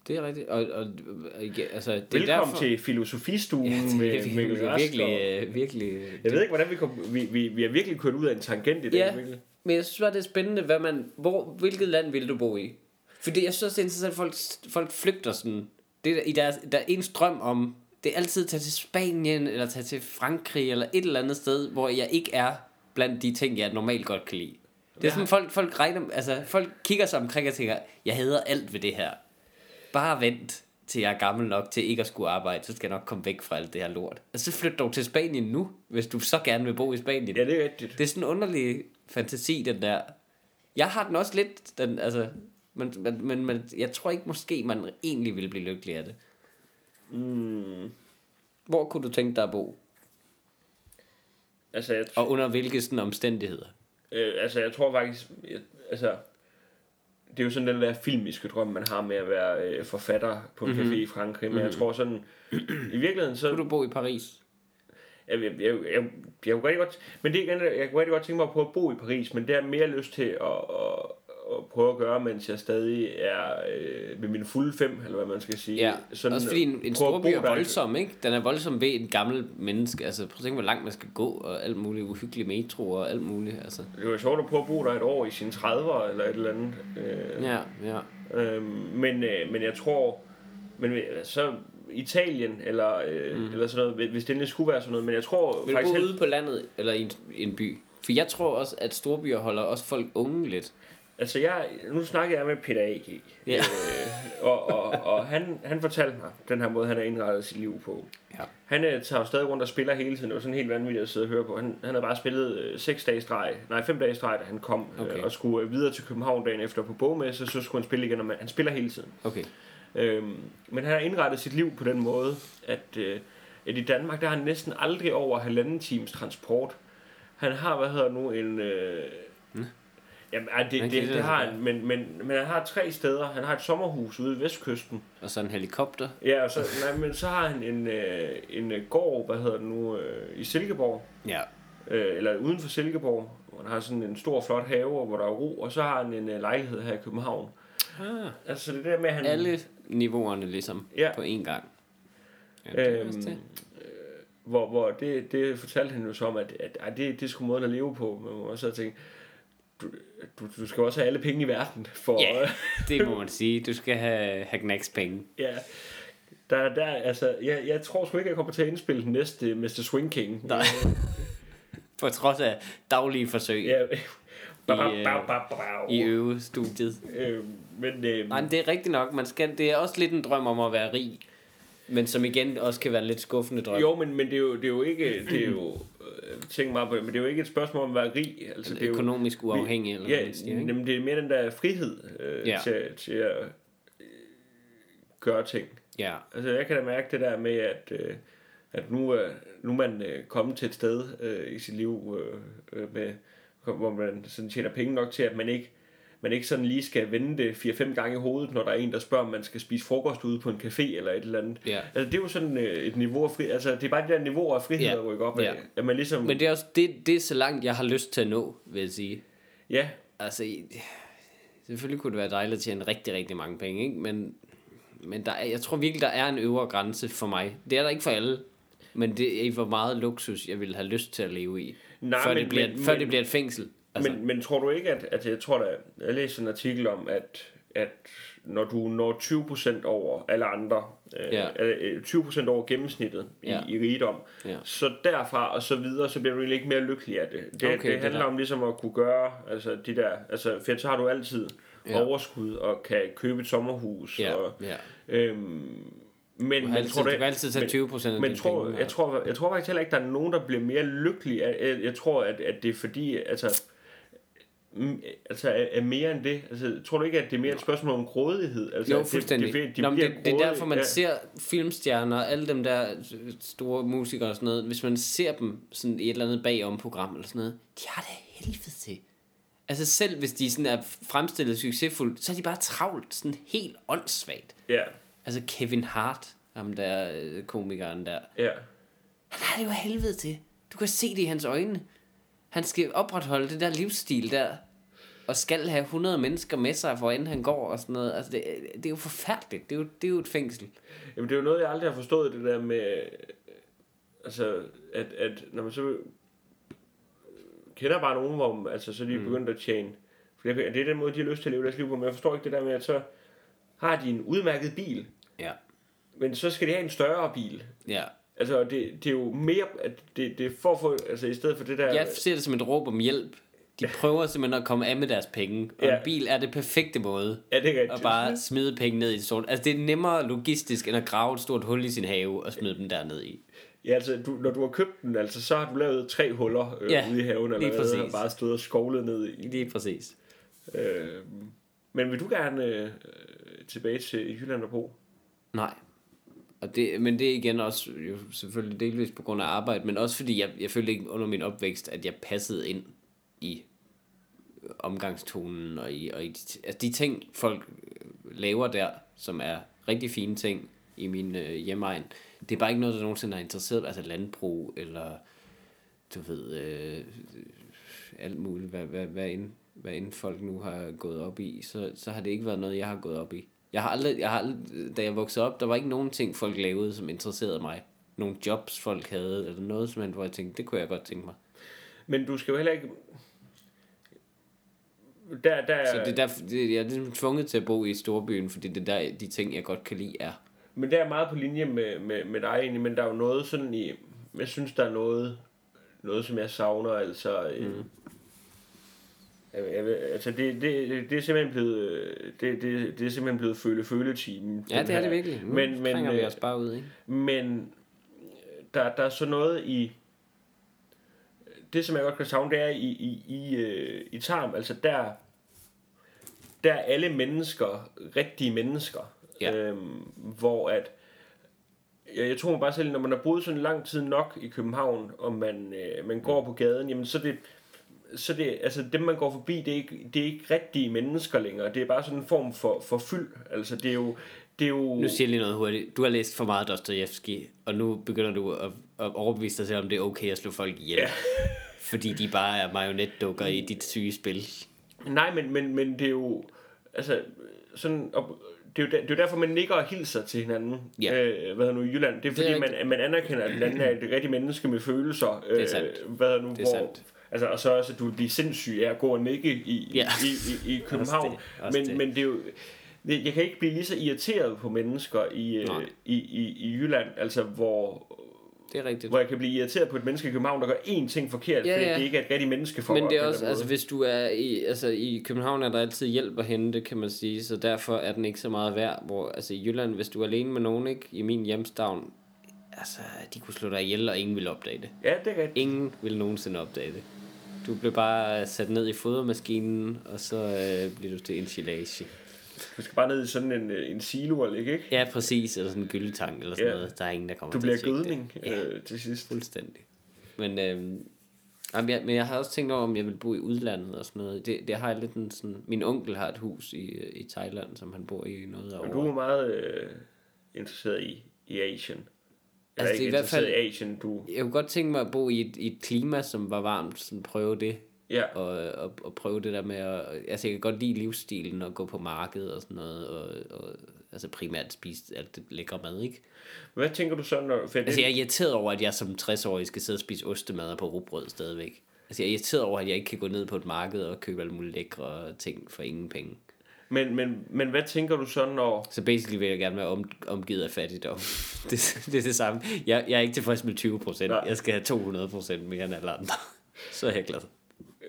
Det er rigtigt. Og, og, og altså, det er Velkommen derfor, til Filosofistuen Ja, det med er Mikkel Rask virkelig, og- øh, virkelig, Jeg ved ikke, hvordan vi kom... Vi, vi, vi har virkelig kørt ud af en tangent i dag, Ja. Men jeg synes bare, det er spændende, hvad man, hvor, hvilket land vil du bo i? Fordi jeg synes også, det er interessant, at folk, folk flygter sådan. Det er, i deres, der er en strøm om, det er altid at tage til Spanien, eller tage til Frankrig, eller et eller andet sted, hvor jeg ikke er blandt de ting, jeg normalt godt kan lide. Det er sådan, folk, folk, regner, altså, folk kigger sig omkring og tænker, jeg hader alt ved det her. Bare vent til jeg er gammel nok til ikke at skulle arbejde, så skal jeg nok komme væk fra alt det her lort. Altså, så flyt dog til Spanien nu, hvis du så gerne vil bo i Spanien. Ja, det er rigtigt. Det er sådan en underlig fantasi, den der. Jeg har den også lidt, den, altså, men, men, men, men jeg tror ikke måske, man egentlig ville blive lykkelig af det. Mm, Hvor kunne du tænke dig at bo? altså, jeg, Og under hvilke sådan omstændigheder? Øh, altså, jeg tror faktisk... Jeg, altså, det er jo sådan den der filmiske drøm, man har med at være øh, forfatter på en Mhm. café i Frankrig. Men jeg tror sådan... I virkeligheden, så... Kunne du bo i Paris? Jeg, jeg, jeg, jeg, jeg kunne rigtig godt, men det er igen, jeg kunne rigtig godt tænke mig at prøve at bo i Paris, men det jeg mere lyst til at, at, at prøve at gøre, mens jeg stadig er øh, ved min fulde fem, eller hvad man skal sige. Ja, sådan, også fordi en, en prøve stor at by bo er voldsom, ikke? Den er voldsom ved en gammel menneske. Altså, prøv at tænke, hvor langt man skal gå, og alt muligt uhyggelig metro og alt muligt. Altså. Det var sjovt at prøve at bo der et år i sine 30'ere, eller et eller andet. Øh, Ja, ja. øh, men, øh, men jeg tror, men øh, så Italien, eller, øh, mm. eller sådan noget, hvis det endelig skulle være sådan noget, men jeg tror Vil du faktisk... bo helt- ude på landet, eller i en, en by? For jeg tror også, at storbyer holder også folk unge lidt. Altså, jeg, nu snakker jeg med Peter A.G. Ja. Øh, og og, og han, han fortalte mig, den her måde, han har indrettet sit liv på. Ja. Han øh, tager jo stadig rundt og spiller hele tiden. Det var sådan helt vanvittigt at sidde og høre på. Han, han havde bare spillet øh, 6 dage streg, nej 5 dage streg, da han kom. Okay. Øh, og skulle øh, videre til København dagen efter på bogmesse, så skulle han spille igen. Og man, han spiller hele tiden. Okay. Øhm, men han har indrettet sit liv på den måde, at, øh, at i Danmark, der har han næsten aldrig over halvanden times transport. Han har, hvad hedder nu, en... Øh, Jamen, det, det, det, det, har han, men, men, men han har tre steder. Han har et sommerhus ude i Vestkysten. Og så en helikopter. Ja, og så, nej, men så har han en, øh, en øh, gård, hvad hedder det nu, øh, i Silkeborg. Ja. øh, eller uden for Silkeborg, hvor han har sådan en stor, flot have, hvor der er ro, og så har han en øh, lejlighed her i København. Ah. Altså det der med, at han... Alle niveauerne ligesom Ja. på én gang. Ja, Øhm, det. hvor, hvor det, det fortalte han jo så om, at, at, at det, det sgu måden at leve på. Men man så tænke, du, du, du skal også have alle penge i verden for... Ja, det må man sige. Du skal have, have knacks penge. ja. Der, der, altså, jeg, jeg tror sgu ikke, jeg kommer til at indspille den næste Mr. Swing King. Nej. På trods af daglige forsøg Ja. I, øh, i øvestudiet. Øh, men, øh, Nej, men det er rigtigt nok. Man skal, det er også lidt en drøm om at være rig. Men som igen også kan være en lidt skuffende drøm. Jo, men, men det, er jo, det er jo ikke, det er jo, øh, tænk meget på det, men det er jo ikke et spørgsmål om at være rig. Altså, det er jo, økonomisk uafhængig, eller hvad ja, man siger, ikke? jamen, det er mere den der frihed øh, Ja. til, til at øh, gøre ting. Ja, Altså, jeg kan da mærke det der med, at, øh, at nu, øh, nu er man øh, kommet til et sted øh, i sit liv, øh, øh, med, hvor man sådan tjener penge nok til, at man ikke man ikke sådan lige skal vende det 4-5 gange i hovedet, når der er en, der spørger, om man skal spise frokost ude på en café eller et eller andet. ja. Altså, det er jo sådan øh, et niveau af fri... Altså, det er bare de der niveauer af frihed, Ja. der rykker op. Ja. At man ligesom... Men det er også det, det er så langt, jeg har lyst til at nå, vil jeg sige. Ja, Altså, selvfølgelig kunne det være dejligt at tjene rigtig, rigtig mange penge, ikke? Men, men der er, jeg tror virkelig, der er en øvre grænse for mig. Det er der ikke for alle, men det er hvor meget luksus, jeg vil have lyst til at leve i. Nej, før, men- det bliver, men- før men- det bliver et fængsel. Altså, men, men tror du ikke, at... at jeg tror da... Jeg læste en artikel om, at, at når du når 20% over alle andre, øh, Ja. øh, 20% over gennemsnittet i, Ja. i rigdom, Ja. så derfra og så videre, så bliver du egentlig ikke mere lykkelig af det. Det, Okay, det det handler der. om ligesom at kunne gøre, altså de der, altså for så har du altid Ja. overskud og kan købe et sommerhus. ja, Og, ja. øhm, men, Du, altid, tror du kan altid tage men- 20 procent af Men tror, penge. jeg, tror, jeg tror faktisk heller ikke, der er nogen, der bliver mere lykkelige. af- Jeg, jeg tror, at, at det er fordi, altså, altså er, er mere end det. Altså, tror du ikke, at det er mere et spørgsmål om grådighed? Altså, Jo, at det- fuldstændig. Det, det, Nå, det, det er derfor, man ja. ser filmstjerner, alle dem der store musikere og sådan noget, hvis man ser dem sådan i et eller andet bagom-program eller sådan noget, de har det helvede til. Altså selv hvis de sådan er fremstillet succesfuldt, så er de bare travlt, sådan helt åndssvagt. Ja, Altså Kevin Hart, ham der øh, komikeren der, ja. han har det jo helvede til. Du kan se det i hans øjne. Han skal opretholde det der livsstil der, og skal have 100 mennesker med sig, hvor end han går og sådan noget. Altså, det, det er jo forfærdeligt. Det er jo, det er jo et fængsel. Jamen, det er jo noget, jeg aldrig har forstået, det der med, altså, at, at når man så kender bare nogen, hvor altså, så er de mm. begyndt at tjene flere penge. Det er den måde, de har lyst til at leve deres liv på, men jeg forstår ikke det der med, at så har de en udmærket bil, Ja. men så skal de have en større bil. Ja. Altså, det, det er jo mere, at det, det er for at få, altså i stedet for det der... Jeg ser det som et råb om hjælp. De prøver simpelthen at komme af med deres penge. Og Ja. en bil er det perfekte måde Ja, det er rigtigt. at bare smide penge ned i et stort... Altså, det er nemmere logistisk, end at grave et stort hul i sin have og smide dem derned i. Ja, altså, du, når du har købt den, altså, så har du lavet tre huller øh, Ja, ude i haven, lige eller og præcis. bare stået og skovlet ned i. Det er præcis. Øh, men vil du gerne øh, tilbage til Jylland og bo? Nej. Og det, men det er igen også jo selvfølgelig delvis på grund af arbejde, men også fordi jeg, jeg følte ikke under min opvækst, at jeg passede ind i omgangstonen og i, og i de, altså de ting, folk øh, laver der, som er rigtig fine ting i min øh, hjemmeegn, det er bare ikke noget, der nogensinde har interesseret. Altså landbrug eller du ved, øh, alt muligt, hvad, hvad, hvad, end, hvad end folk nu har gået op i, så, så har det ikke været noget, jeg har gået op i. Jeg har aldrig, jeg har aldrig, da jeg voksede op, der var ikke nogen ting, folk lavede, som interesserede mig. Nogle jobs, folk havde, eller noget, som man, hvor jeg tænkte, det kunne jeg godt tænke mig. Men du skal jo heller ikke... Der, der, Så det er derfor, det, jeg er ligesom tvunget til at bo i storbyen, fordi det er der, de ting, jeg godt kan lide, er. Men det er meget på linje med, med, med dig egentlig, men der er jo noget sådan i... Jeg synes, der er noget, noget som jeg savner, altså... Mm. Altså det, det, det er simpelthen blevet øh, det, det, det er simpelthen blevet føle føle timen Ja, det er det virkelig. Nu men men vi øh, os bare ud, ikke? Men der, der er så noget i... Det, som jeg godt kan savne, det er i, i, i, øh, i Tarm. Altså, der, der er alle mennesker rigtige mennesker. Ja. Øhm, hvor at, jeg, jeg tror bare selv, når man har boet sådan lang tid nok i København, og man, øh, man går på gaden, jamen så er det, så det, altså dem man går forbi, det er ikke, det er ikke rigtige mennesker længere. Det er bare sådan en form for, for fyld. Altså det er jo, det er jo... Nu siger jeg lige noget hurtigt. Du har læst for meget Dostojevski, og nu begynder du at, at overbevise dig selv, om det er okay at slå folk ihjel. Ja. Fordi de bare er marionetdukker i dit syge spil. Nej, men, men, men det er jo... Altså, sådan... Og, det er, jo der, det er jo derfor, man nikker og hilser til hinanden, Ja. øh, hvad nu, i Jylland. Det er fordi, er man, man anerkender, at den anden er et rigtigt menneske med følelser. Øh, Det er sandt. Hvad hedder nu, Det er hvor, sandt. Altså, og så også, at du vil blive sindssyg af at gå og nikke i, Ja. i, i, i København. Også det, også men, det. men det er jo... Jeg kan ikke blive lige så irriteret på mennesker i, øh, Nej. i, i, i Jylland, altså hvor, Det er rigtigt. hvor jeg kan blive irriteret på et menneske i København, der gør én ting forkert, Ja, fordi ja. det ikke er et rigtigt menneske for Men det er også, altså hvis du er i, altså i København er der altid hjælp at hente, kan man sige, så derfor er den ikke så meget værd, hvor, altså i Jylland, hvis du er alene med nogen, ikke, i min hjemstavn, altså de kunne slå dig ihjel, og ingen vil opdage det. Ja, det er rigtigt. Ingen vil nogensinde opdage det. Du blev bare sat ned i fodermaskinen, og så øh, bliver du til enchilage. Du skal bare ned i sådan en, øh, en silo ligge, ikke? Ja, præcis, eller sådan en gyldetank eller sådan Ja. noget. Der er ingen, der kommer Du til bliver at tjekke gødning Det. Ja, øh, til sidst. fuldstændig. Men, øh, jamen, jeg, men jeg har også tænkt over, om jeg vil bo i udlandet og sådan noget. Det, det har jeg lidt en sådan... Min onkel har et hus i, øh, i Thailand, som han bor i noget af Og du er meget øh, interesseret i, i Asien. Altså, ikke det er i hvert fald- i Asien, du... Jeg kunne godt tænke mig at bo i et, i et klima, som var varmt, sådan prøve det. Ja, Og, og, og prøve det der med at... Altså, jeg kan godt lide livsstilen og gå på markedet og sådan noget. Og, og altså primært spise alt det lækre mad, ikke? hvad tænker du så, når... For Altså, jeg er irriteret over, at jeg som 60-årig skal sidde og spise ostemad på rugbrød stadigvæk. Altså, jeg er irriteret over, at jeg ikke kan gå ned på et marked og købe alle mulige lækre ting for ingen penge. Men, men, men hvad tænker du så, når... Så basically vil jeg gerne være om, omgivet af fattigdom. det, det er det samme. Jeg, jeg er ikke tilfreds med 20 procent. Jeg skal have 200 procent mere end alle andre. Så er jeg glad.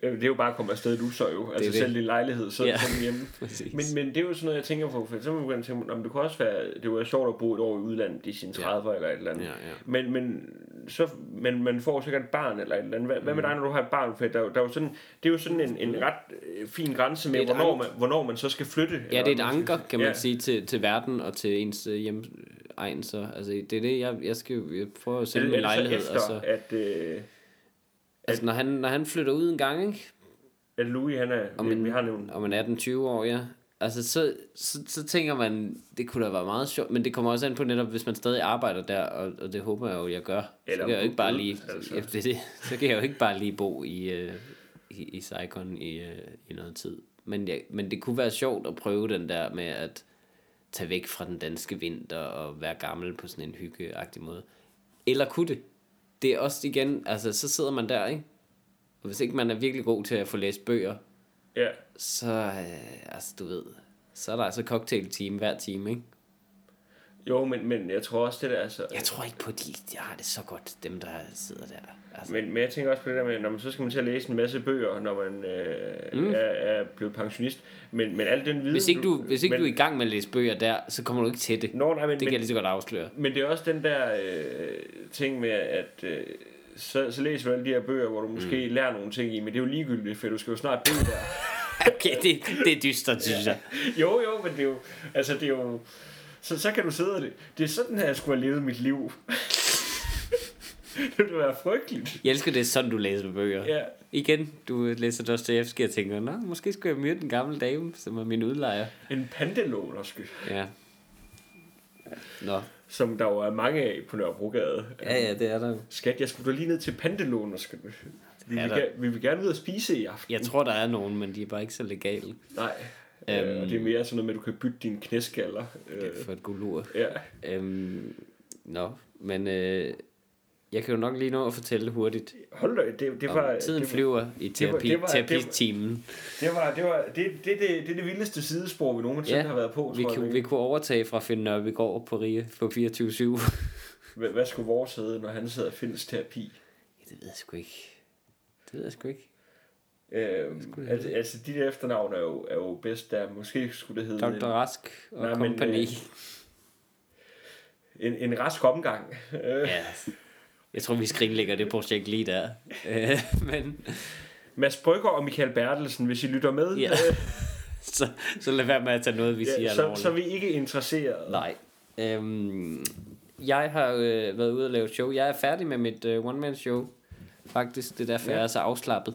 Øh, Det er jo bare at komme afsted, du så jo. Altså det. selv din lejlighed, så Ja. ja. sådan hjemme. Men, men det er jo sådan noget, jeg tænker på. For eksempel kan man tænke, om det kunne også være, det var sjovt at bo et år i udlandet i sine 30'er eller et eller andet. Ja, ja. Men, men, så, men man får sikkert et barn eller et eller andet. Hvad, hvad med Mm. dig, når du har et barn? For der, er der er jo sådan, det er jo sådan en, en ret øh, fin grænse med, hvornår man, hvornår man så skal flytte. Ja, det er et anker, kan man ja. sige, til, til verden og til ens øh, hjem egen, så altså, det er det, jeg, jeg skal jeg prøver at sælge min lejlighed, efter, og så, at, øh, altså, når han, når han flytter ud en gang, ikke? at Louis, han er, Om en, vi har nævnt, om man 18-20 år, ja. Altså, så, så, så tænker man, det kunne da være meget sjovt, men det kommer også an på netop, hvis man stadig arbejder der, og, og det håber jeg jo, jeg gør. Så Eller kan jeg jo ikke bare lige, altså. det, det, så kan jeg jo ikke bare lige bo i, øh, i, i Saigon i, øh, i noget tid. Men, jeg, men det kunne være sjovt at prøve den der med at tage væk fra den danske vinter og være gammel på sådan en hyggeagtig måde. Eller kunne det? Det er også igen, altså så sidder man der, ikke? Og hvis ikke man er virkelig god til at få læst bøger, ja, så, øh, altså du ved, så er der altså cocktail-team hver time, ikke? jo, men, men jeg tror også, det der, altså, Jeg tror ikke på, de, de har det så godt, dem der sidder der. Altså, Men, men jeg tænker også på det der med, når man så skal man til at læse en masse bøger, når man øh, mm. er, er blevet pensionist. Men, men al den viden... hvis ikke, du, hvis ikke men, du er i gang med at læse bøger der, så kommer du ikke til det. Nå, nej, men, Det kan men, jeg lige så godt afsløre. men det er også den der øh, ting med, at øh, så, så læser du alle de her bøger, hvor du måske mm. lærer nogle ting i, men det er jo ligegyldigt, for du skal jo snart dø der. Okay, det, det er dystert, synes jeg. jo, jo, men det er jo... Altså, det er jo... Så, så kan du sidde og det. Det er sådan her, jeg skulle have levet mit liv. det ville være frygteligt. Jeg elsker det, er sådan du læser bøger. Ja. Igen, du læser Dostoyevsky og tænker, Nå, måske skulle jeg møde den gamle dame, som er min udlejer. En pandelånerske, Ja. Nå. Som der jo er mange af på Nørrebrogade. Ja, ja, det er der. Skat, jeg skulle da lige ned til pandelånerske. Vi, Er vil, der- gerne, vi vil gerne ud og spise i aften. Jeg tror, der er nogen, men de er bare ikke så legale. Nej. Øhm. Øhm, og det er mere sådan noget med, at du kan bytte dine knæskaller. Øh, For et gulur. ja. Øhm, nå, men øh, jeg kan jo nok lige nå at fortælle hurtigt. Hold da, det, det var... tiden det, flyver i terapi, det var- det var- terapitimen. Det var, det, var, det, det, det, det, er det vildeste sidespor, vi nogensinde Ja, har været på, Vi, tror jeg. kunne, vi kunne overtage fra Finn Nørbegaard på Rie på 24-7. Hvad, hvad skulle vores hedde, når han sidder og findes terapi? det ved jeg sgu ikke. Det ved jeg sgu ikke. Øhm, altså, altså, de der efternavn er jo, er jo bedst der. Måske skulle det hedde Dr. Rask og Nej, men, kompagni. øh, en, en rask omgang. Øh, Ja, jeg tror, vi skrinlægger det projekt lige der. Øh, men Mads Brygger og Michael Bertelsen, hvis I lytter med. Ja. øh, så, så lad være med at tage noget, vi siger Ja, så, alvorligt. så er vi ikke interesseret. Nej. Øhm, jeg har øh, været ude og lave show. Jeg er færdig med mit øh, one-man-show. Faktisk, det er derfor, Ja. jeg er så afslappet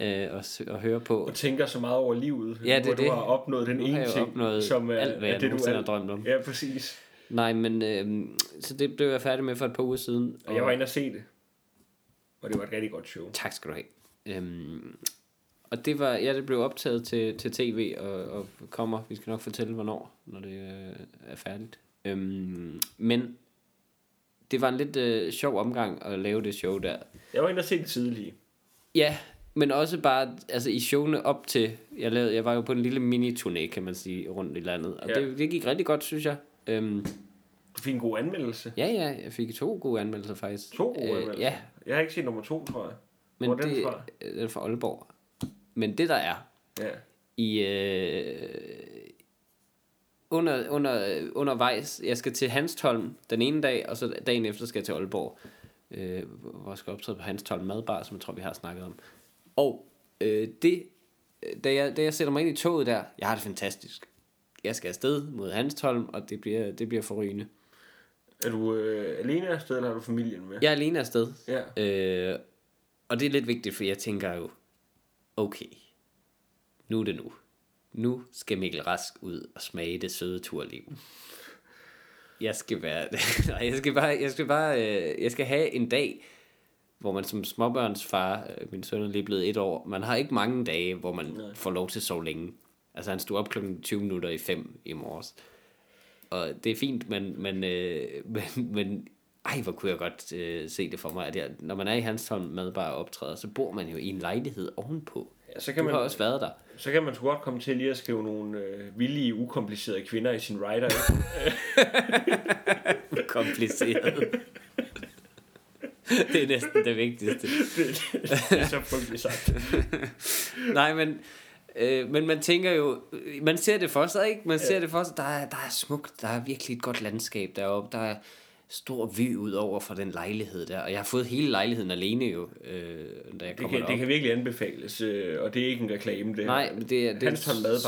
øh, og, og høre på. Og tænker så meget over livet. Ja, det hvor er du det. har opnået den ene ting, opnået som er, alt, hvad er det, du har drømt om. Ja, præcis. Nej, men øh, så det blev jeg færdig med for et par uger siden. Og jeg var inde og se det. Og det var et rigtig godt show. Tak skal du have. Øhm, og det var, ja, det blev optaget til, til tv og, og kommer, vi skal nok fortælle, hvornår, når det øh, er færdigt. Øhm, men det var en lidt øh, sjov omgang at lave det show der. Jeg var inde og se det tidlige. Ja, men også bare altså i showene op til, jeg, lavede, jeg var jo på en lille mini-turné, kan man sige, rundt i landet. Og ja. det, det gik rigtig godt, synes jeg. Øhm, Du fik en god anmeldelse. ja, ja, jeg fik to gode anmeldelser faktisk. To gode Øh, anmeldelser. Ja, Jeg har ikke set nummer to, tror jeg. men Hvor er den det fra? øh, den er fra Aalborg. Men det der er, Ja. i øh, under, under, undervejs, jeg skal til Hanstholm den ene dag, og så dagen efter skal jeg til Aalborg, øh, hvor jeg skal optræde på Hanstholm Madbar, som jeg tror, vi har snakket om. Og øh, det, da jeg, da jeg sætter mig ind i toget der, jeg har det fantastisk. Jeg skal afsted mod Hanstholm, og det bliver, det bliver forrygende. Er du øh, alene afsted, eller har du familien med? Jeg er alene afsted, Ja. øh, og det er lidt vigtigt, for jeg tænker jo, okay, nu er det nu. Nu skal Mikkel Rask ud og smage det søde turliv. Jeg skal være... Nej, jeg skal bare... Jeg skal, bare øh, jeg skal have en dag, hvor man som småbørnsfar, øh, min søn er lige blevet et år, man har ikke mange dage, hvor man Nej. får lov til at sove længe. Altså han stod op klokken 20 minutter i 5 i morges. Og det er fint, men, men, øh, men, men ej, hvor kunne jeg godt øh, se det for mig, at jeg, når man er i hans hånd med bare optræder, så bor man jo i en lejlighed ovenpå. ja så, Du kan man, har også været der. så kan man sgu godt komme til lige at skrive nogle øh, villige, ukomplicerede kvinder i sin writer. Kompliceret. det er næsten det vigtigste. det, det er så frygteligt sagt. Nej, men, øh, men man tænker jo, man ser det for sig, ikke? Man ser det for sig, der er, der er smukt, der er virkelig et godt landskab deroppe, der er stor vy ud over fra den lejlighed der, og jeg har fået hele lejligheden alene jo, øh, da jeg Det kan, derop. det kan virkelig anbefales, øh, og det er ikke en reklame, det. Nej, det det er et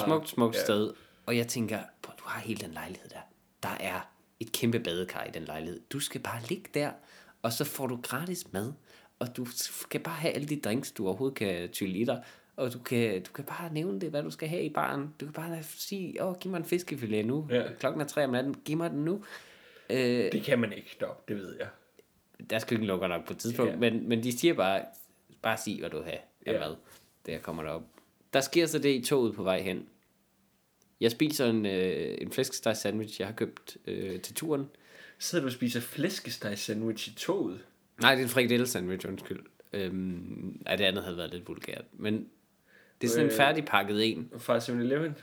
smukt, smukt Ja. ja. sted, og jeg tænker, "Prøv, du har hele den lejlighed der, der er et kæmpe badekar i den lejlighed, du skal bare ligge der, og så får du gratis mad, og du skal bare have alle de drinks, du overhovedet kan tylle i dig, og du kan, du kan bare nævne det, hvad du skal have i baren. Du kan bare sige, åh, giv mig en fiskefilet nu. Ja. Klokken er tre om natten, giv mig den nu. Øh, Det kan man ikke, dog, det ved jeg. deres køkken lukker nok på et tidspunkt, Ja. men, men de siger bare, bare sig, hvad du have af Ja. mad, jeg kommer derop. Der sker så det i toget på vej hen. Jeg spiser en, øh, en flæskesteg sandwich, jeg har købt øh, til turen. Sidder du og spiser flæskesteg sandwich i toget? Nej, det er en frikadelle sandwich, undskyld. Øhm, ej, det andet havde været lidt vulgært. Men det er sådan en Øh. færdigpakket en Fra 7-Eleven?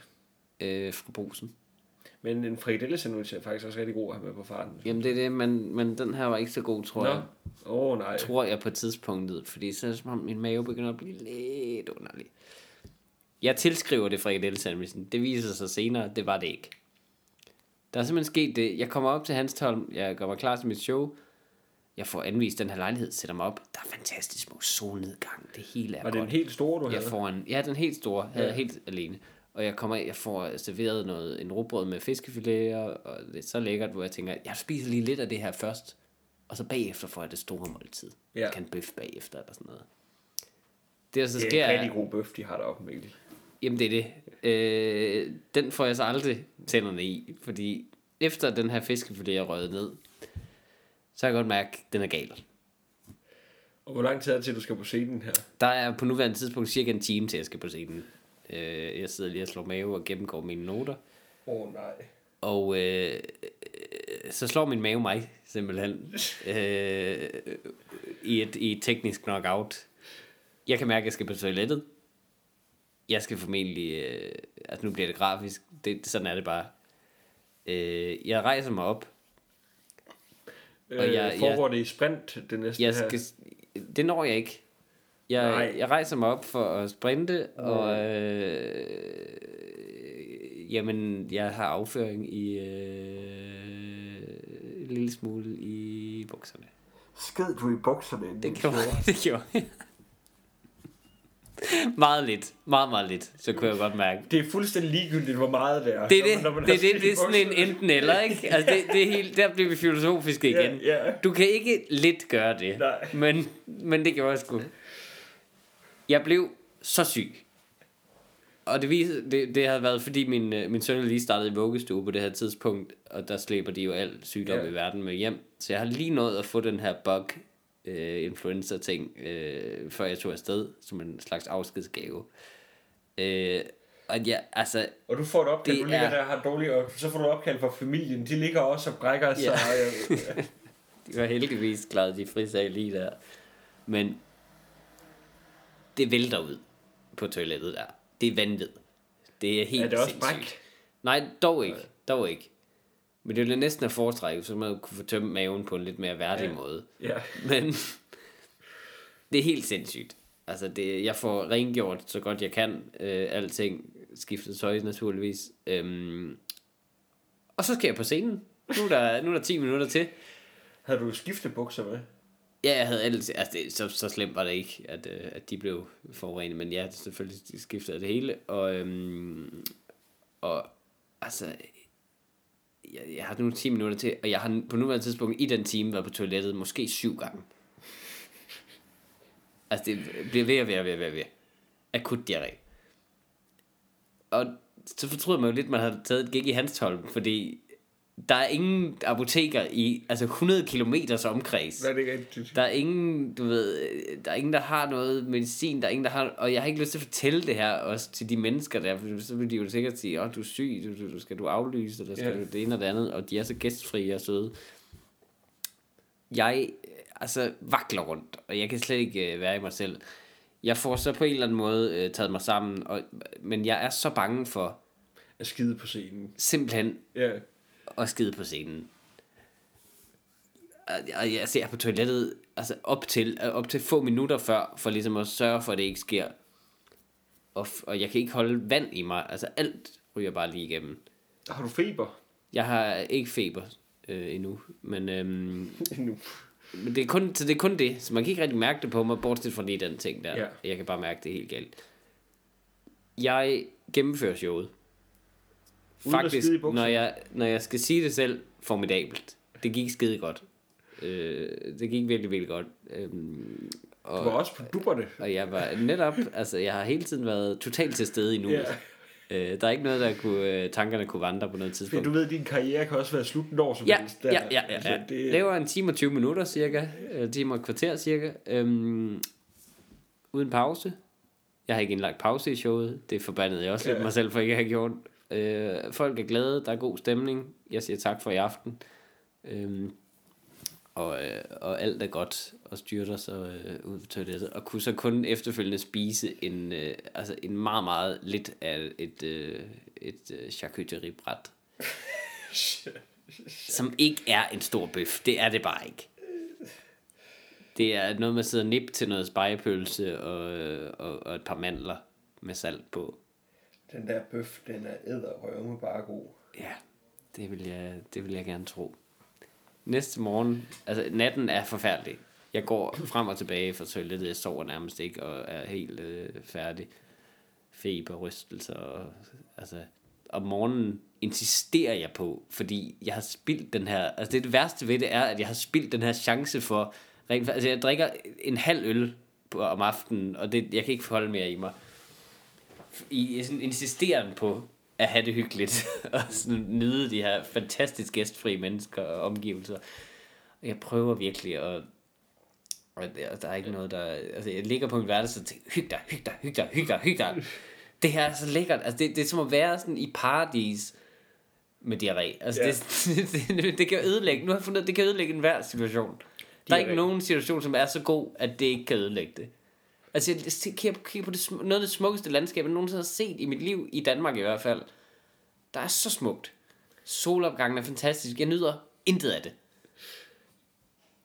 øh, fra brusen. Men en frikadelle sandwich er faktisk også rigtig god at have med på farten. Jamen det er det, men, men den her var ikke så god, tror Nå, jeg. åh oh, nej. tror jeg på tidspunktet, fordi så er det som om min mave begynder at blive lidt underlig. Jeg tilskriver det frikadelle sandwichen. Det viser sig senere, det var det ikke. Der er simpelthen sket det. Jeg kommer op til Hanstholm, jeg gør mig klar til mit show. Jeg får anvist den her lejlighed, sætter mig op. Der er fantastisk smuk solnedgang. Det hele er Var godt. det en helt store, du Jeg havde? får en, ja, den helt store, havde Ja. jeg helt alene. Og jeg kommer jeg får serveret noget, en rugbrød med fiskefilet, og, det er så lækkert, hvor jeg tænker, jeg spiser lige lidt af det her først, og så bagefter får jeg det store måltid. Ja. Jeg kan bøf bagefter, eller sådan noget. Det, der så Det er sker, en rigtig god bøf, de har deroppe, Mikkel. jamen det er det. Øh, den får jeg så aldrig tænderne i, fordi efter den her fiskefilet er røget ned, så kan jeg godt mærke, at den er gal. Og hvor lang tid er det til, du skal på scenen her? Der er på nuværende tidspunkt cirka en time til, jeg skal på scenen. Øh, jeg sidder lige og slår mave og gennemgår mine noter. Åh oh, nej. Og øh, øh, så slår min mave mig simpelthen øh, i, et, i et teknisk knockout. Jeg kan mærke, at jeg skal på toilettet. Jeg skal formentlig... Øh, altså nu bliver det grafisk. Det, sådan er det bare. Øh, jeg rejser mig op. Og jeg- jeg, foregår det i sprint, det næste Jeg her? skal, det når jeg ikke. Jeg, Nej. jeg rejser mig op for at sprinte, og øh, jamen, jeg har afføring i øh, en lille smule i bukserne. Sked du i bukserne? Det gjorde, det gjorde jeg. Meget lidt. Meget, meget lidt. Så kunne jeg godt mærke. Det er fuldstændig ligegyldigt, hvor meget det er. Det er når det. man- når man det, er det, det er sådan en enten eller, ikke? Altså, det, det er helt, der bliver vi filosofiske igen. ja. Du kan ikke lidt gøre det. Nej. Men, men det gjorde jeg sgu. Jeg blev så syg. Og det, viser, det, det har været, fordi min, øh, min søn lige startet i vuggestue på det her tidspunkt, og der slæber de jo al sygdom Ja. i verden med hjem. Så jeg har lige nået at få den her bug øh, influenza ting, øh, før jeg tog afsted, som en slags afskedsgave. Øh, og ja, altså, Og du får et opkald, Det du ligger er- der har dårligt, og så får du opkald fra familien. De ligger også og brækker sig. Ja. og jeg- De var heldigvis klaret de frisag lige der. Men det vælter ud på toilettet der. Det er vanvid. Det er helt Er det også sindssygt. bræk? Nej, dog ikke. Dog ikke. Men det ville næsten at foretrække, så man kunne få tømt maven på en lidt mere værdig Ja. måde. Ja. Men det er helt sindssygt. Altså, det, jeg får rengjort så godt jeg kan. Øh, alting. Skiftet tøj naturligvis. Øhm, og så skal jeg på scenen. Nu er der, nu er der 10 minutter til. Havde du skiftebukser med? Ja, jeg havde ellers, altså det, så, så slemt var det ikke, at, øh, at de blev forurenet, men ja, selvfølgelig de skiftede det hele, og, øhm, og altså, jeg, jeg har nu 10 minutter til, og jeg har på nuværende tidspunkt i den time været på toilettet måske syv gange. Altså det bliver ved og ved og ved og ved, og ved. Akut diarré. Og så fortryder man jo lidt, at man har taget et gig i hans Hanstholm, fordi der er ingen apoteker i altså 100 kilometers omkreds. Nej, det er rigtigt. Der er ingen, du ved, der er ingen, der har noget medicin, der er ingen, der har, og jeg har ikke lyst til at fortælle det her også til de mennesker der, for så vil de jo sikkert sige, åh, oh, du er syg, du, du, du skal du aflyse, eller skal Ja. du det ene og det andet, og de er så gæstfrie og søde. Jeg, altså, vakler rundt, og jeg kan slet ikke øh, være i mig selv. Jeg får så på en eller anden måde øh, taget mig sammen, og, men jeg er så bange for At skide på scenen. simpelthen Ja. Og skide på scenen. Og jeg ser på toilettet altså op til, op til få minutter før, for ligesom at sørge for, at det ikke sker. Og, og jeg kan ikke holde vand i mig. Altså alt ryger bare lige igennem. Har du feber? Jeg har ikke feber øh, endnu, men, øhm, nu. men det, er kun, så det er kun det. Så man kan ikke rigtig mærke det på mig, bortset fra lige den ting der. Ja. Jeg kan bare mærke det helt galt. Jeg gennemfører showet. Uden at Faktisk, bukserne? når jeg, når jeg skal sige det selv, formidabelt. Det gik skide godt. Øh, det gik virkelig, virkelig godt. Øhm, Du var og, også på dupperne. og jeg var netop, altså jeg har hele tiden været totalt til stede i nu. Ja. Øh, der er ikke noget, der kunne, øh, tankerne kunne vandre på noget tidspunkt. du ved, at din karriere kan også være slut når som Ja, helst. ja, ja, ja, Altså, ja. det, Laver en time og 20 minutter cirka. En time og et kvarter cirka. Øhm, uden pause. Jeg har ikke indlagt pause i showet. Det forbandede jeg også lidt Ja. mig selv for ikke at have gjort. Øh, folk er glade. Der er god stemning. Jeg siger tak for i aften. Øh, og, øh, og alt er godt og styrter så øh, ud på toilettet og kunne så kun efterfølgende spise en, øh, altså en meget meget lidt af et, øh, et øh, charcuteriebræt som ikke er en stor bøf. Det er det bare ikke. Det er noget med at sidde nip til noget spejepølse og, øh, og, og et par mandler med salt på. Den der bøf, den er æderrømme bare god. Ja, det vil, jeg, det vil jeg gerne tro. Næste morgen, altså natten er forfærdelig. Jeg går frem og tilbage fra toilettet, jeg sover nærmest ikke og er helt øh, færdig. Feber, rystelser og altså... Om morgenen insisterer jeg på, fordi jeg har spildt den her... Altså det, det værste ved det er, at jeg har spildt den her chance for... Rent, altså jeg drikker en halv øl på, om aftenen, og det, jeg kan ikke holde mere i mig i sådan insisteren på at have det hyggeligt og sådan nyde de her fantastisk gæstfri mennesker og omgivelser. Og jeg prøver virkelig at og der, er ikke noget, der... Altså, jeg ligger på min værelse og tænker, hyg dig, hyg dig, hyg dig, hyg dig, hyg dig. Det her er så lækkert. Altså, det, det er som at være sådan i paradis med diarré. Altså, Ja. det, det, det, det, kan ødelægge... Nu har jeg fundet, det kan ødelægge enhver situation. Der er ikke nogen situation, som er så god, at det ikke kan ødelægge det. Altså, jeg kigger, på det, noget af det smukkeste landskab, jeg nogensinde har set i mit liv, i Danmark i hvert fald. Der er så smukt. Solopgangen er fantastisk. Jeg nyder intet af det.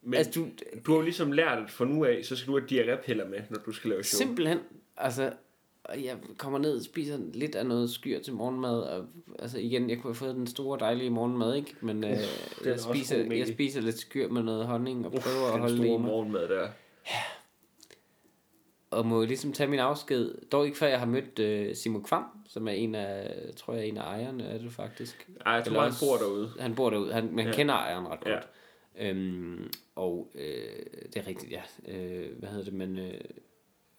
Men Altså, du, du, har jo ligesom lært, at fra nu af, så skal du have diarrépiller med, når du skal lave show. Simpelthen, altså, og jeg kommer ned og spiser lidt af noget skyr til morgenmad, og altså igen, jeg kunne have fået den store dejlige morgenmad, ikke? Men øh, jeg, spiser, jeg spiser lidt skyr med noget honning, og prøver at Den holde det i mig. morgenmad der. Og må ligesom tage min afsked. Dog ikke før jeg har mødt øh, Simon Kvam, som er en af, tror jeg, en af ejerne er det faktisk. Ej, jeg tror, Eller han også- bor derude. Han bor derude, han, men han Ja. kender ejeren ret Ja. godt. Øhm, og øh, det er rigtigt, ja. Øh, hvad hedder det, men, øh,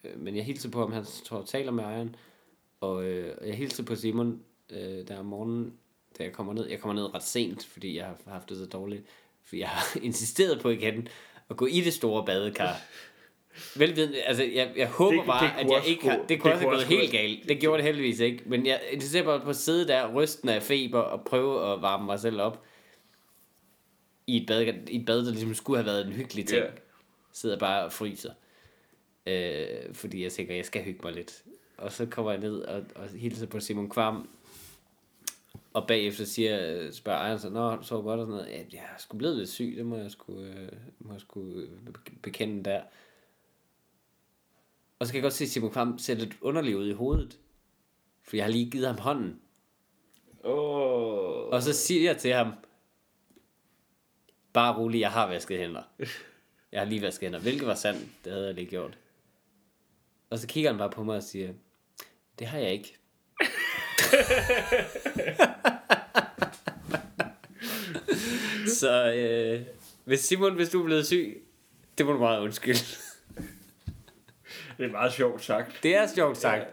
øh, men jeg hilser på ham, han tror, taler med ejeren, og øh, og jeg hilser på Simon øh, der om morgenen, da jeg kommer ned. Jeg kommer ned ret sent, fordi jeg har haft det så dårligt, fordi jeg har insisteret på igen at gå i det store badekar. Velvidende, altså jeg, jeg håber Det- bare, det at jeg også ikke har, det kunne det også have gået gå- helt galt. Det gjorde det heldigvis ikke, men jeg insisterer bare på at sidde der, rysten af feber og prøve at varme mig selv op i et bad, i et bad der ligesom skulle have været en hyggelig ting. Ja. Sidder bare og fryser. Øh, fordi jeg tænker, jeg skal hygge mig lidt. Og så kommer jeg ned og, og hilser på Simon Kvam. Og bagefter siger, spørger ejeren så, Nå, du sov godt og sådan noget. Ja, jeg er sgu blevet lidt syg, det må jeg sgu, øh, må jeg sgu øh, bekende der. Og så kan jeg godt se, Simon Kvam ser lidt underlig ud i hovedet. For jeg har lige givet ham hånden. Åh. Og så siger jeg til ham, bare rolig, jeg har vasket hænder. Jeg har lige vasket hænder, hvilket var sandt, det havde jeg lige gjort. Og så kigger han bare på mig og siger, det har jeg ikke. så øh, hvis Simon, hvis du er blevet syg, det må du meget undskylde. Det er meget sjovt sagt. Det er sjovt sagt.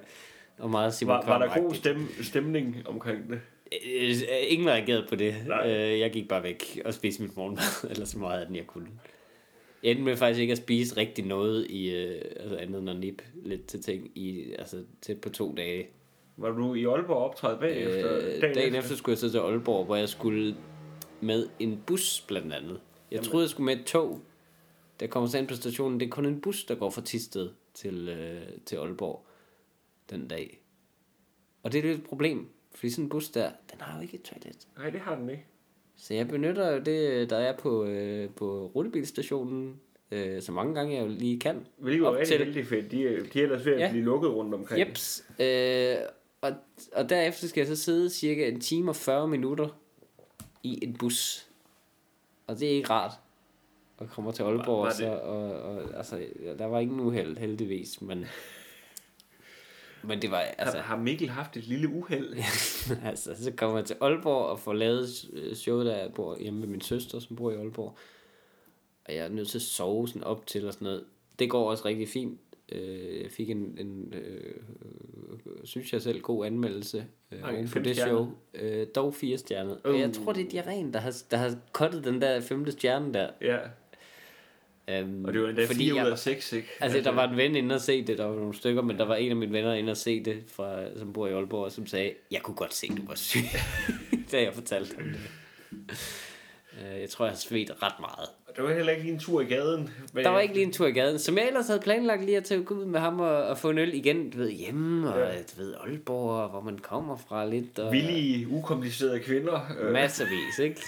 Og meget Simon Var, var der god stem, stemning omkring det? Øh, Ingen reagerede på det. Nej. Øh, Jeg gik bare væk og spiste mit morgenmad, eller så meget af den, jeg kunne. Jeg endte med faktisk ikke at spise rigtig noget i, øh, altså andet end at nippe lidt til ting i, altså tæt på to dage. Var du i Aalborg optræde bagefter? Øh, dagen, dagen efter skulle jeg så til Aalborg, hvor jeg skulle med en bus blandt andet. Jeg Jamen. troede, jeg skulle med et tog. Jeg kommer så ind på stationen, det er kun en bus, der går fra Tisted til, øh, til Aalborg den dag. Og det er lidt et problem, fordi sådan en bus der, den har jo ikke et toilet. Nej, det har den ikke. Så jeg benytter jo det, der er på, øh, på rutebilstationen, øh, så mange gange jeg jo lige kan. Hvilket Op rigtig heldigt, for de, er- de er ellers ved at Ja. blive lukket rundt omkring. Jeps. Øh, og, og derefter skal jeg så sidde cirka en time og 40 minutter i en bus. Og det er ikke rart. Og kommer til Aalborg, Var- var så, og, og, altså, der var ingen uheld, heldigvis, men, men det var, Altså, altså, har Mikkel haft et lille uheld? altså, så kommer jeg til Aalborg og får lavet øh, show, der jeg bor hjemme med min søster, som bor i Aalborg. Og jeg er nødt til at sove sådan op til og sådan noget. Det går også rigtig fint. Øh, Jeg fik en, en øh, synes jeg selv, god anmeldelse øh, fem det stjerner. show. Øh, dog fire stjerner. Uh. Jeg tror, det er diarreen, der har, der har kottet den der femte stjerne der. Ja, Um, og det var endda 4 ud af 6, ikke? Altså, der var en ven inde og se det, der var nogle stykker, men der var en af mine venner inde og se det, fra, som bor i Aalborg, som sagde, jeg kunne godt se, du var syg, da jeg fortalte ham det. Øh, Jeg tror, jeg har svedt ret meget. Og Der var heller ikke lige en tur i gaden. Men Der var ikke lige en tur i gaden, som jeg ellers havde planlagt lige at tage ud med ham og, og få en øl igen, du ved, hjemme, og Ja. du ved, Aalborg, og hvor man kommer fra lidt. Og Villige, ukomplicerede kvinder. Øh, Masservis, ikke?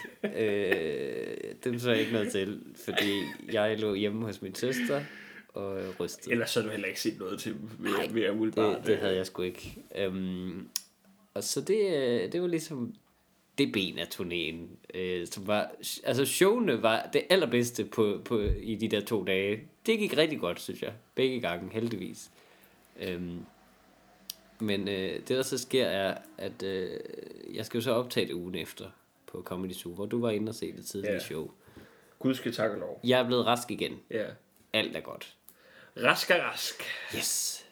øh, dem så jeg ikke noget til, fordi jeg lå hjemme hos min søster og rystede. Ellers så havde du heller ikke set noget til dem, Nej, ved at umiddelbart. Det, det havde jeg sgu ikke. Øhm, og så det, øh, det var ligesom det ben af turnéen, øh, som var, altså showene var det allerbedste på, på, i de der to dage. Det gik rigtig godt, synes jeg. Begge gange, heldigvis. Øhm, men øh, det der så sker er, at øh, jeg skal jo så optage det ugen efter på Comedy Zoo, hvor du var inde og se det tidlige Ja. show. Gud skal takke lov. Jeg er blevet rask igen. Ja. Alt er godt. Rask er rask. Yes.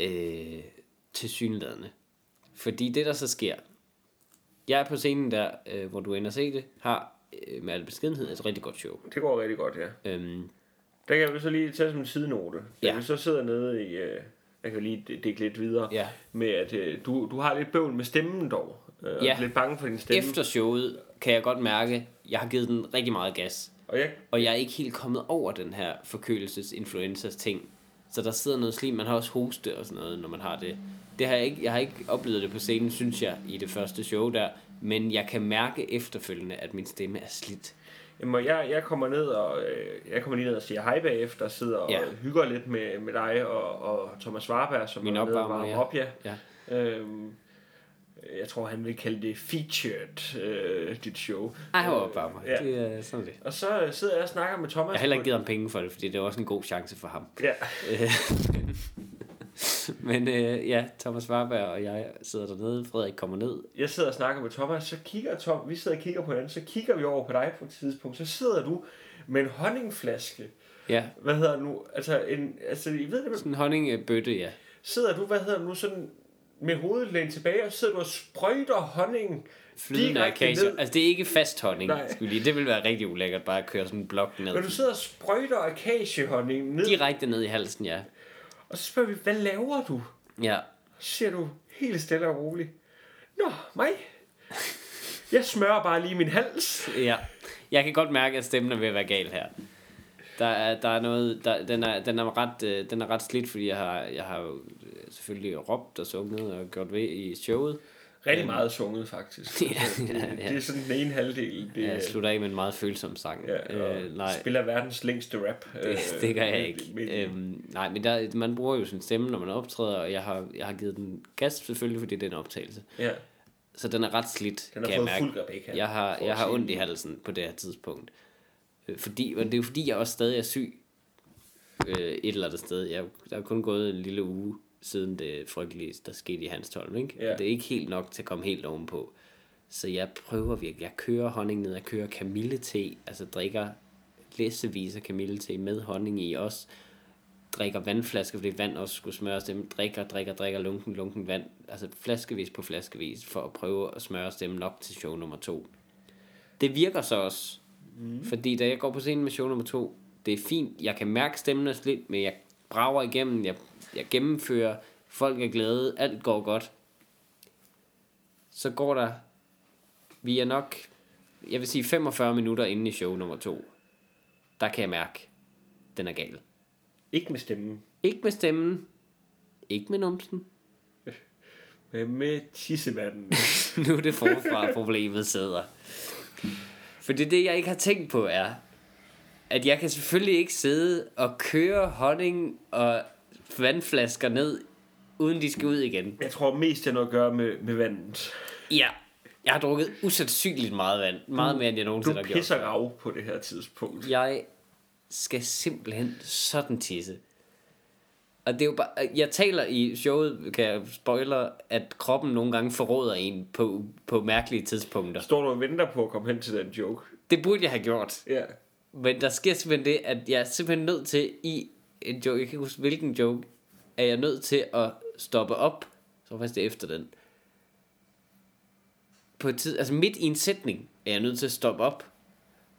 Øh, til synlædende. Fordi det, der så sker, jeg er på scenen der, øh, hvor du ender se det, har øh, med al beskedenhed et rigtig godt show. Det går rigtig godt, ja. Øhm, Der kan vi så lige tage som en sidenote. Ja. vi så sidder nede i... Øh, jeg kan lige dække lidt videre. Ja. Med at øh, du, du har lidt bøvl med stemmen dog. Øh, og Ja. er lidt bange for din stemme. efter showet kan jeg godt mærke, at jeg har givet den rigtig meget gas. Og jeg, Og jeg er ikke helt kommet over den her forkølelses-influenzas ting. Så der sidder noget slim. Man har også hoste og sådan noget, når man har det. Det har jeg ikke, jeg har ikke oplevet det på scenen, synes jeg, i det første show der. Men jeg kan mærke efterfølgende, at min stemme er slidt. jamen, og jeg, jeg kommer ned og øh, jeg kommer lige ned og siger hej bagefter, og sidder og Ja. hygger lidt med, med dig og, og Thomas Warberg, som Min er nede og varmer ja. op, ja. Ja. Øhm, Jeg tror, han vil kalde det featured, øh, dit show. Ej, han var bare mig. Ja. Det er sådan det. Og så øh, sidder jeg og snakker med Thomas. Jeg har heller ikke givet ham penge for det, fordi det er også en god chance for ham. Ja, Øh, Men øh, ja, Thomas Warberg og jeg sidder dernede. Frederik kommer ned. jeg sidder og snakker med Thomas, så kigger Tom, vi sidder og kigger på hinanden, så kigger vi over på dig på et tidspunkt, så sidder du med en honningflaske. Ja, Hvad hedder nu? Altså, en, altså I ved det, sådan en honningbøtte, ja. sidder du, hvad hedder nu, sådan med hovedet lænet tilbage, og så sidder du og sprøjter honning Flydende akacier. ned. Altså, det er ikke fast honning, Nej. skulle lige. Det ville være rigtig ulækkert, bare at køre sådan en blok ned. Når du sidder og sprøjter akacehonning ned, Direkte ned i halsen, ja. og så spørger vi, hvad laver du? Ja, Så siger du helt stille og roligt, Nå, mig? Jeg smører bare lige min hals. ja. Jeg kan godt mærke, at stemmen er ved at være gal her. Der er, der er noget, der, den, er, den, er ret, øh, den er ret slidt, fordi jeg har, jeg har jo selvfølgelig råbt og sunget og gjort ved i showet. Rigtig meget sunget, faktisk. Ja, det, ja, ja. det er sådan den ene halvdel. Det, Jeg slutter af med en meget følsom sang. ja, og øh, nej, spiller verdens længste rap. det, det gør jeg ikke. Men, Øhm, nej, men der, man bruger jo sin stemme, når man optræder, og jeg har, jeg har givet den gas selvfølgelig, fordi det er en optagelse. ja, Så den er ret slidt, den har kan jeg fået mærke. fuld Rebecca. Jeg har, jeg har ondt i halsen på det her tidspunkt. Øh, Fordi, men det er jo fordi, jeg også stadig er syg øh, et eller andet sted. Jeg, der er kun gået en lille uge siden det frygtelige, der skete i Hanstholm. Ikke? Ja. Det er ikke helt nok til at komme helt ovenpå. Så jeg prøver virkelig. Jeg kører honning ned. Jeg kører kamillete. Altså drikker læsevis af kamillete med honning i også. Drikker vandflasker, fordi vand også skulle smøres dem. Drikker, drikker, drikker lunken, lunken vand. Altså flaskevis på flaskevis, for at prøve at smøre dem nok til show nummer to. Det virker så også. Mm. Fordi da jeg går på scenen med show nummer to, det er fint. Jeg kan mærke stemmen er lidt, men jeg brager igennem. Jeg, jeg gennemfører. Folk er glade. Alt går godt. Så går der... Vi er nok... Jeg vil sige 45 minutter inden i show nummer to. Der kan jeg mærke, den er gal. Ikke med stemmen, Ikke med stemmen. Ikke med numsen. men med tissemanden. nu er det forfra problemet sidder. For det, det jeg ikke har tænkt på er, at jeg kan selvfølgelig ikke sidde og køre honning og vandflasker ned, uden de skal ud igen. Jeg tror mest, det har noget at gøre med, med vandet. Ja, jeg har drukket usandsynligt meget vand. Meget mere, end jeg Du nogensinde har gjort. pisser rav på det her tidspunkt. Jeg skal simpelthen sådan tisse. Og det er jo bare, jeg taler i showet, kan jeg spoiler, at kroppen nogle gange forråder en på, på mærkelige tidspunkter. Står du og venter på at komme hen til den joke? Det burde jeg have gjort. Ja. Men der sker simpelthen det, at jeg er simpelthen nødt til i en joke, jeg kan ikke huske hvilken joke, er jeg nødt til at stoppe op, så var faktisk det efter den. På et tid, altså midt i en sætning, er jeg nødt til at stoppe op.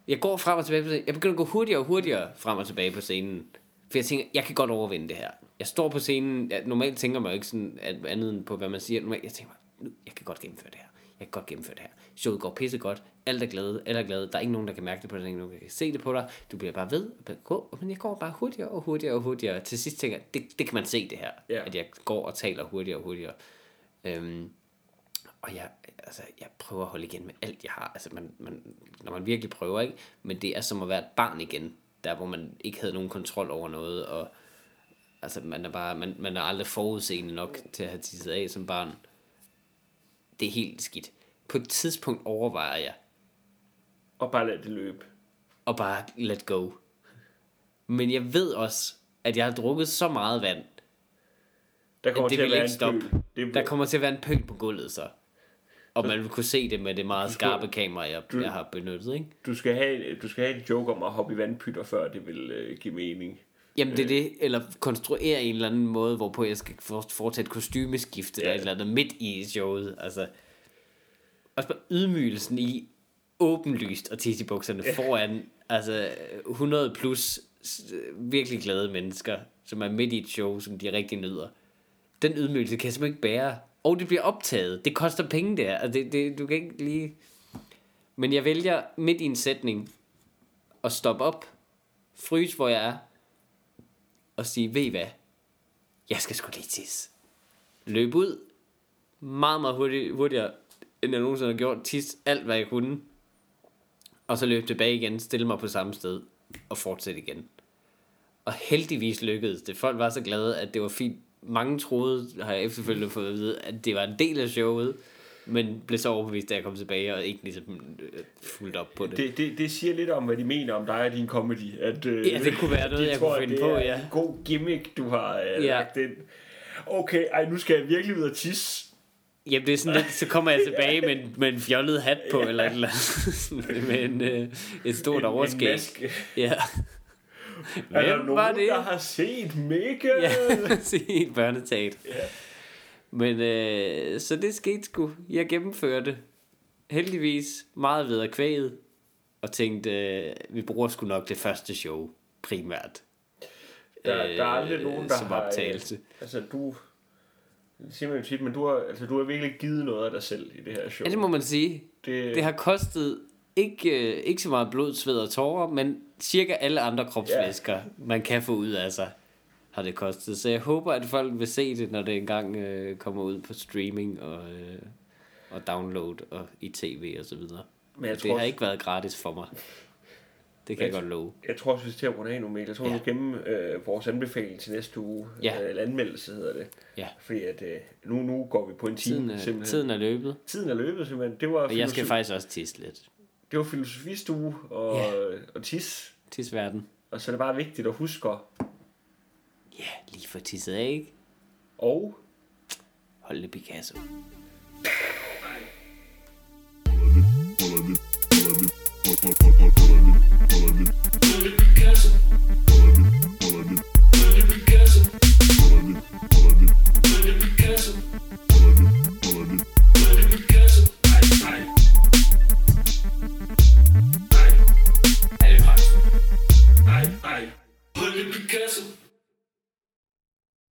Jeg går frem og tilbage på scenen. Jeg begynder at gå hurtigere og hurtigere frem og tilbage på scenen. For jeg tænker, jeg kan godt overvinde det her. Jeg står på scenen, jeg, normalt tænker man jo ikke sådan at andet end på, hvad man siger. Normalt, jeg tænker nu, jeg kan godt gennemføre det her. Jeg kan godt gennemføre det her. Showet går pisse godt. Alt er glade. Alle er glade. Der er ikke nogen, der kan mærke det på dig. Der er ikke nogen, der kan se det på dig. Du bliver bare ved. og Gå, men jeg går bare hurtigere og hurtigere og hurtigere. Til sidst tænker jeg, det, det kan man se det her. Ja. At jeg går og taler hurtigere og hurtigere. Øhm, og jeg, altså, jeg prøver at holde igen med alt, jeg har. Altså, man, man, når man virkelig prøver, ikke? Men det er som at være et barn igen. Der, hvor man ikke havde nogen kontrol over noget. Og altså, man er, bare, man, man er aldrig forudseende nok til at have tisset af som barn. Det er helt skidt. På et tidspunkt overvejer jeg Og bare lad det løbe. at bare let go. Men jeg ved også, at jeg har drukket så meget vand, Der kommer det til at være ikke en stoppe. Det, Der kommer til at være en pøl på gulvet så. Og man vil kunne se det med det meget skarpe kamera, jeg, du- jeg har benyttet, ikke? du, skal have, du skal have en joke om at hoppe i vandpytter, før det vil øh, give mening. Jamen det er det, eller konstruere en eller anden måde, hvorpå jeg skal for- foretage et kostymeskifte, ja. Ja. eller et eller andet midt i showet. Altså, også bare ydmygelsen i åbenlyst og tisse i bukserne foran altså 100 plus virkelig glade mennesker, som er midt i et show, som de rigtig nyder. Den ydmygelse kan jeg simpelthen ikke bære. Og det bliver optaget. Det koster penge der. Altså, det, det, du kan ikke lige... Men jeg vælger midt i en sætning at stoppe op, fryse hvor jeg er, og sige, ved I hvad? Jeg skal sgu lige tisse. Løb ud, meget, meget hurtigt, hurtigere, end jeg nogensinde har gjort. Tisse alt, hvad jeg kunne. Og så løb tilbage igen, stille mig på samme sted, og fortsætte igen. Og heldigvis lykkedes det. Folk var så glade, at det var fint. Mange troede, har jeg efterfølgende fået at vide, at det var en del af showet men blev så overbevist, da jeg kom tilbage, og ikke ligesom øh, fuldt op på det. Det, det, det siger lidt om, hvad de mener om dig og din comedy. At, øh, Ja, det kunne være noget, jeg tror, kunne finde det på, ja. en god gimmick, du har øh, Ja. lagt ind. Okay, ej, nu skal jeg virkelig ud og tisse. Jamen, det er sådan lidt, så kommer jeg tilbage med en, med en fjollet hat på, eller et eller andet, med en, øh, et stort En- en overskæg. maske. Ja. Er der Hvem nogen, var det? der har set Mikkel? Ja, se et børnetat. Men øh, så det skete sgu. Jeg gennemførte heldigvis meget ved at kvæget, og tænkte, øh, vi bruger sgu nok det første show primært. Der, der er aldrig øh, nogen, der som har... optagelse. Øh, altså, du... Det siger man jo tit, men du har, altså, du har virkelig givet noget af dig selv i det her show. Ja, det må man sige. det, Det har kostet ikke, øh, ikke så meget blod, sved og tårer, men cirka alle andre kropsvæsker, ja. man kan få ud af sig, har det kostet. Så jeg håber, at folk vil se det, når det engang øh, kommer ud på streaming og, øh, og download og i tv og så videre. men jeg Det tror, har ikke været gratis for mig. Det kan jeg Jeg- godt love. Jeg tror også, vi skal til at runde af nu, Mikkel. Jeg tror, Ja. ja. du gemme øh, vores anbefaling til næste uge. Ja. Øh, eller anmeldelse hedder det. Ja. Fordi at, øh, nu, nu går vi på en time Tiden er, simpelthen. tiden er løbet, Tiden er løbet simpelthen. Det var, og jeg skal faktisk også tisse lidt. det var filosofistue og, Ja. og tis. Tisverden. Og så er det bare vigtigt at huske. at- Ja, lige for tisset af, ikke? Og Hold det Picasso. Hold det Picasso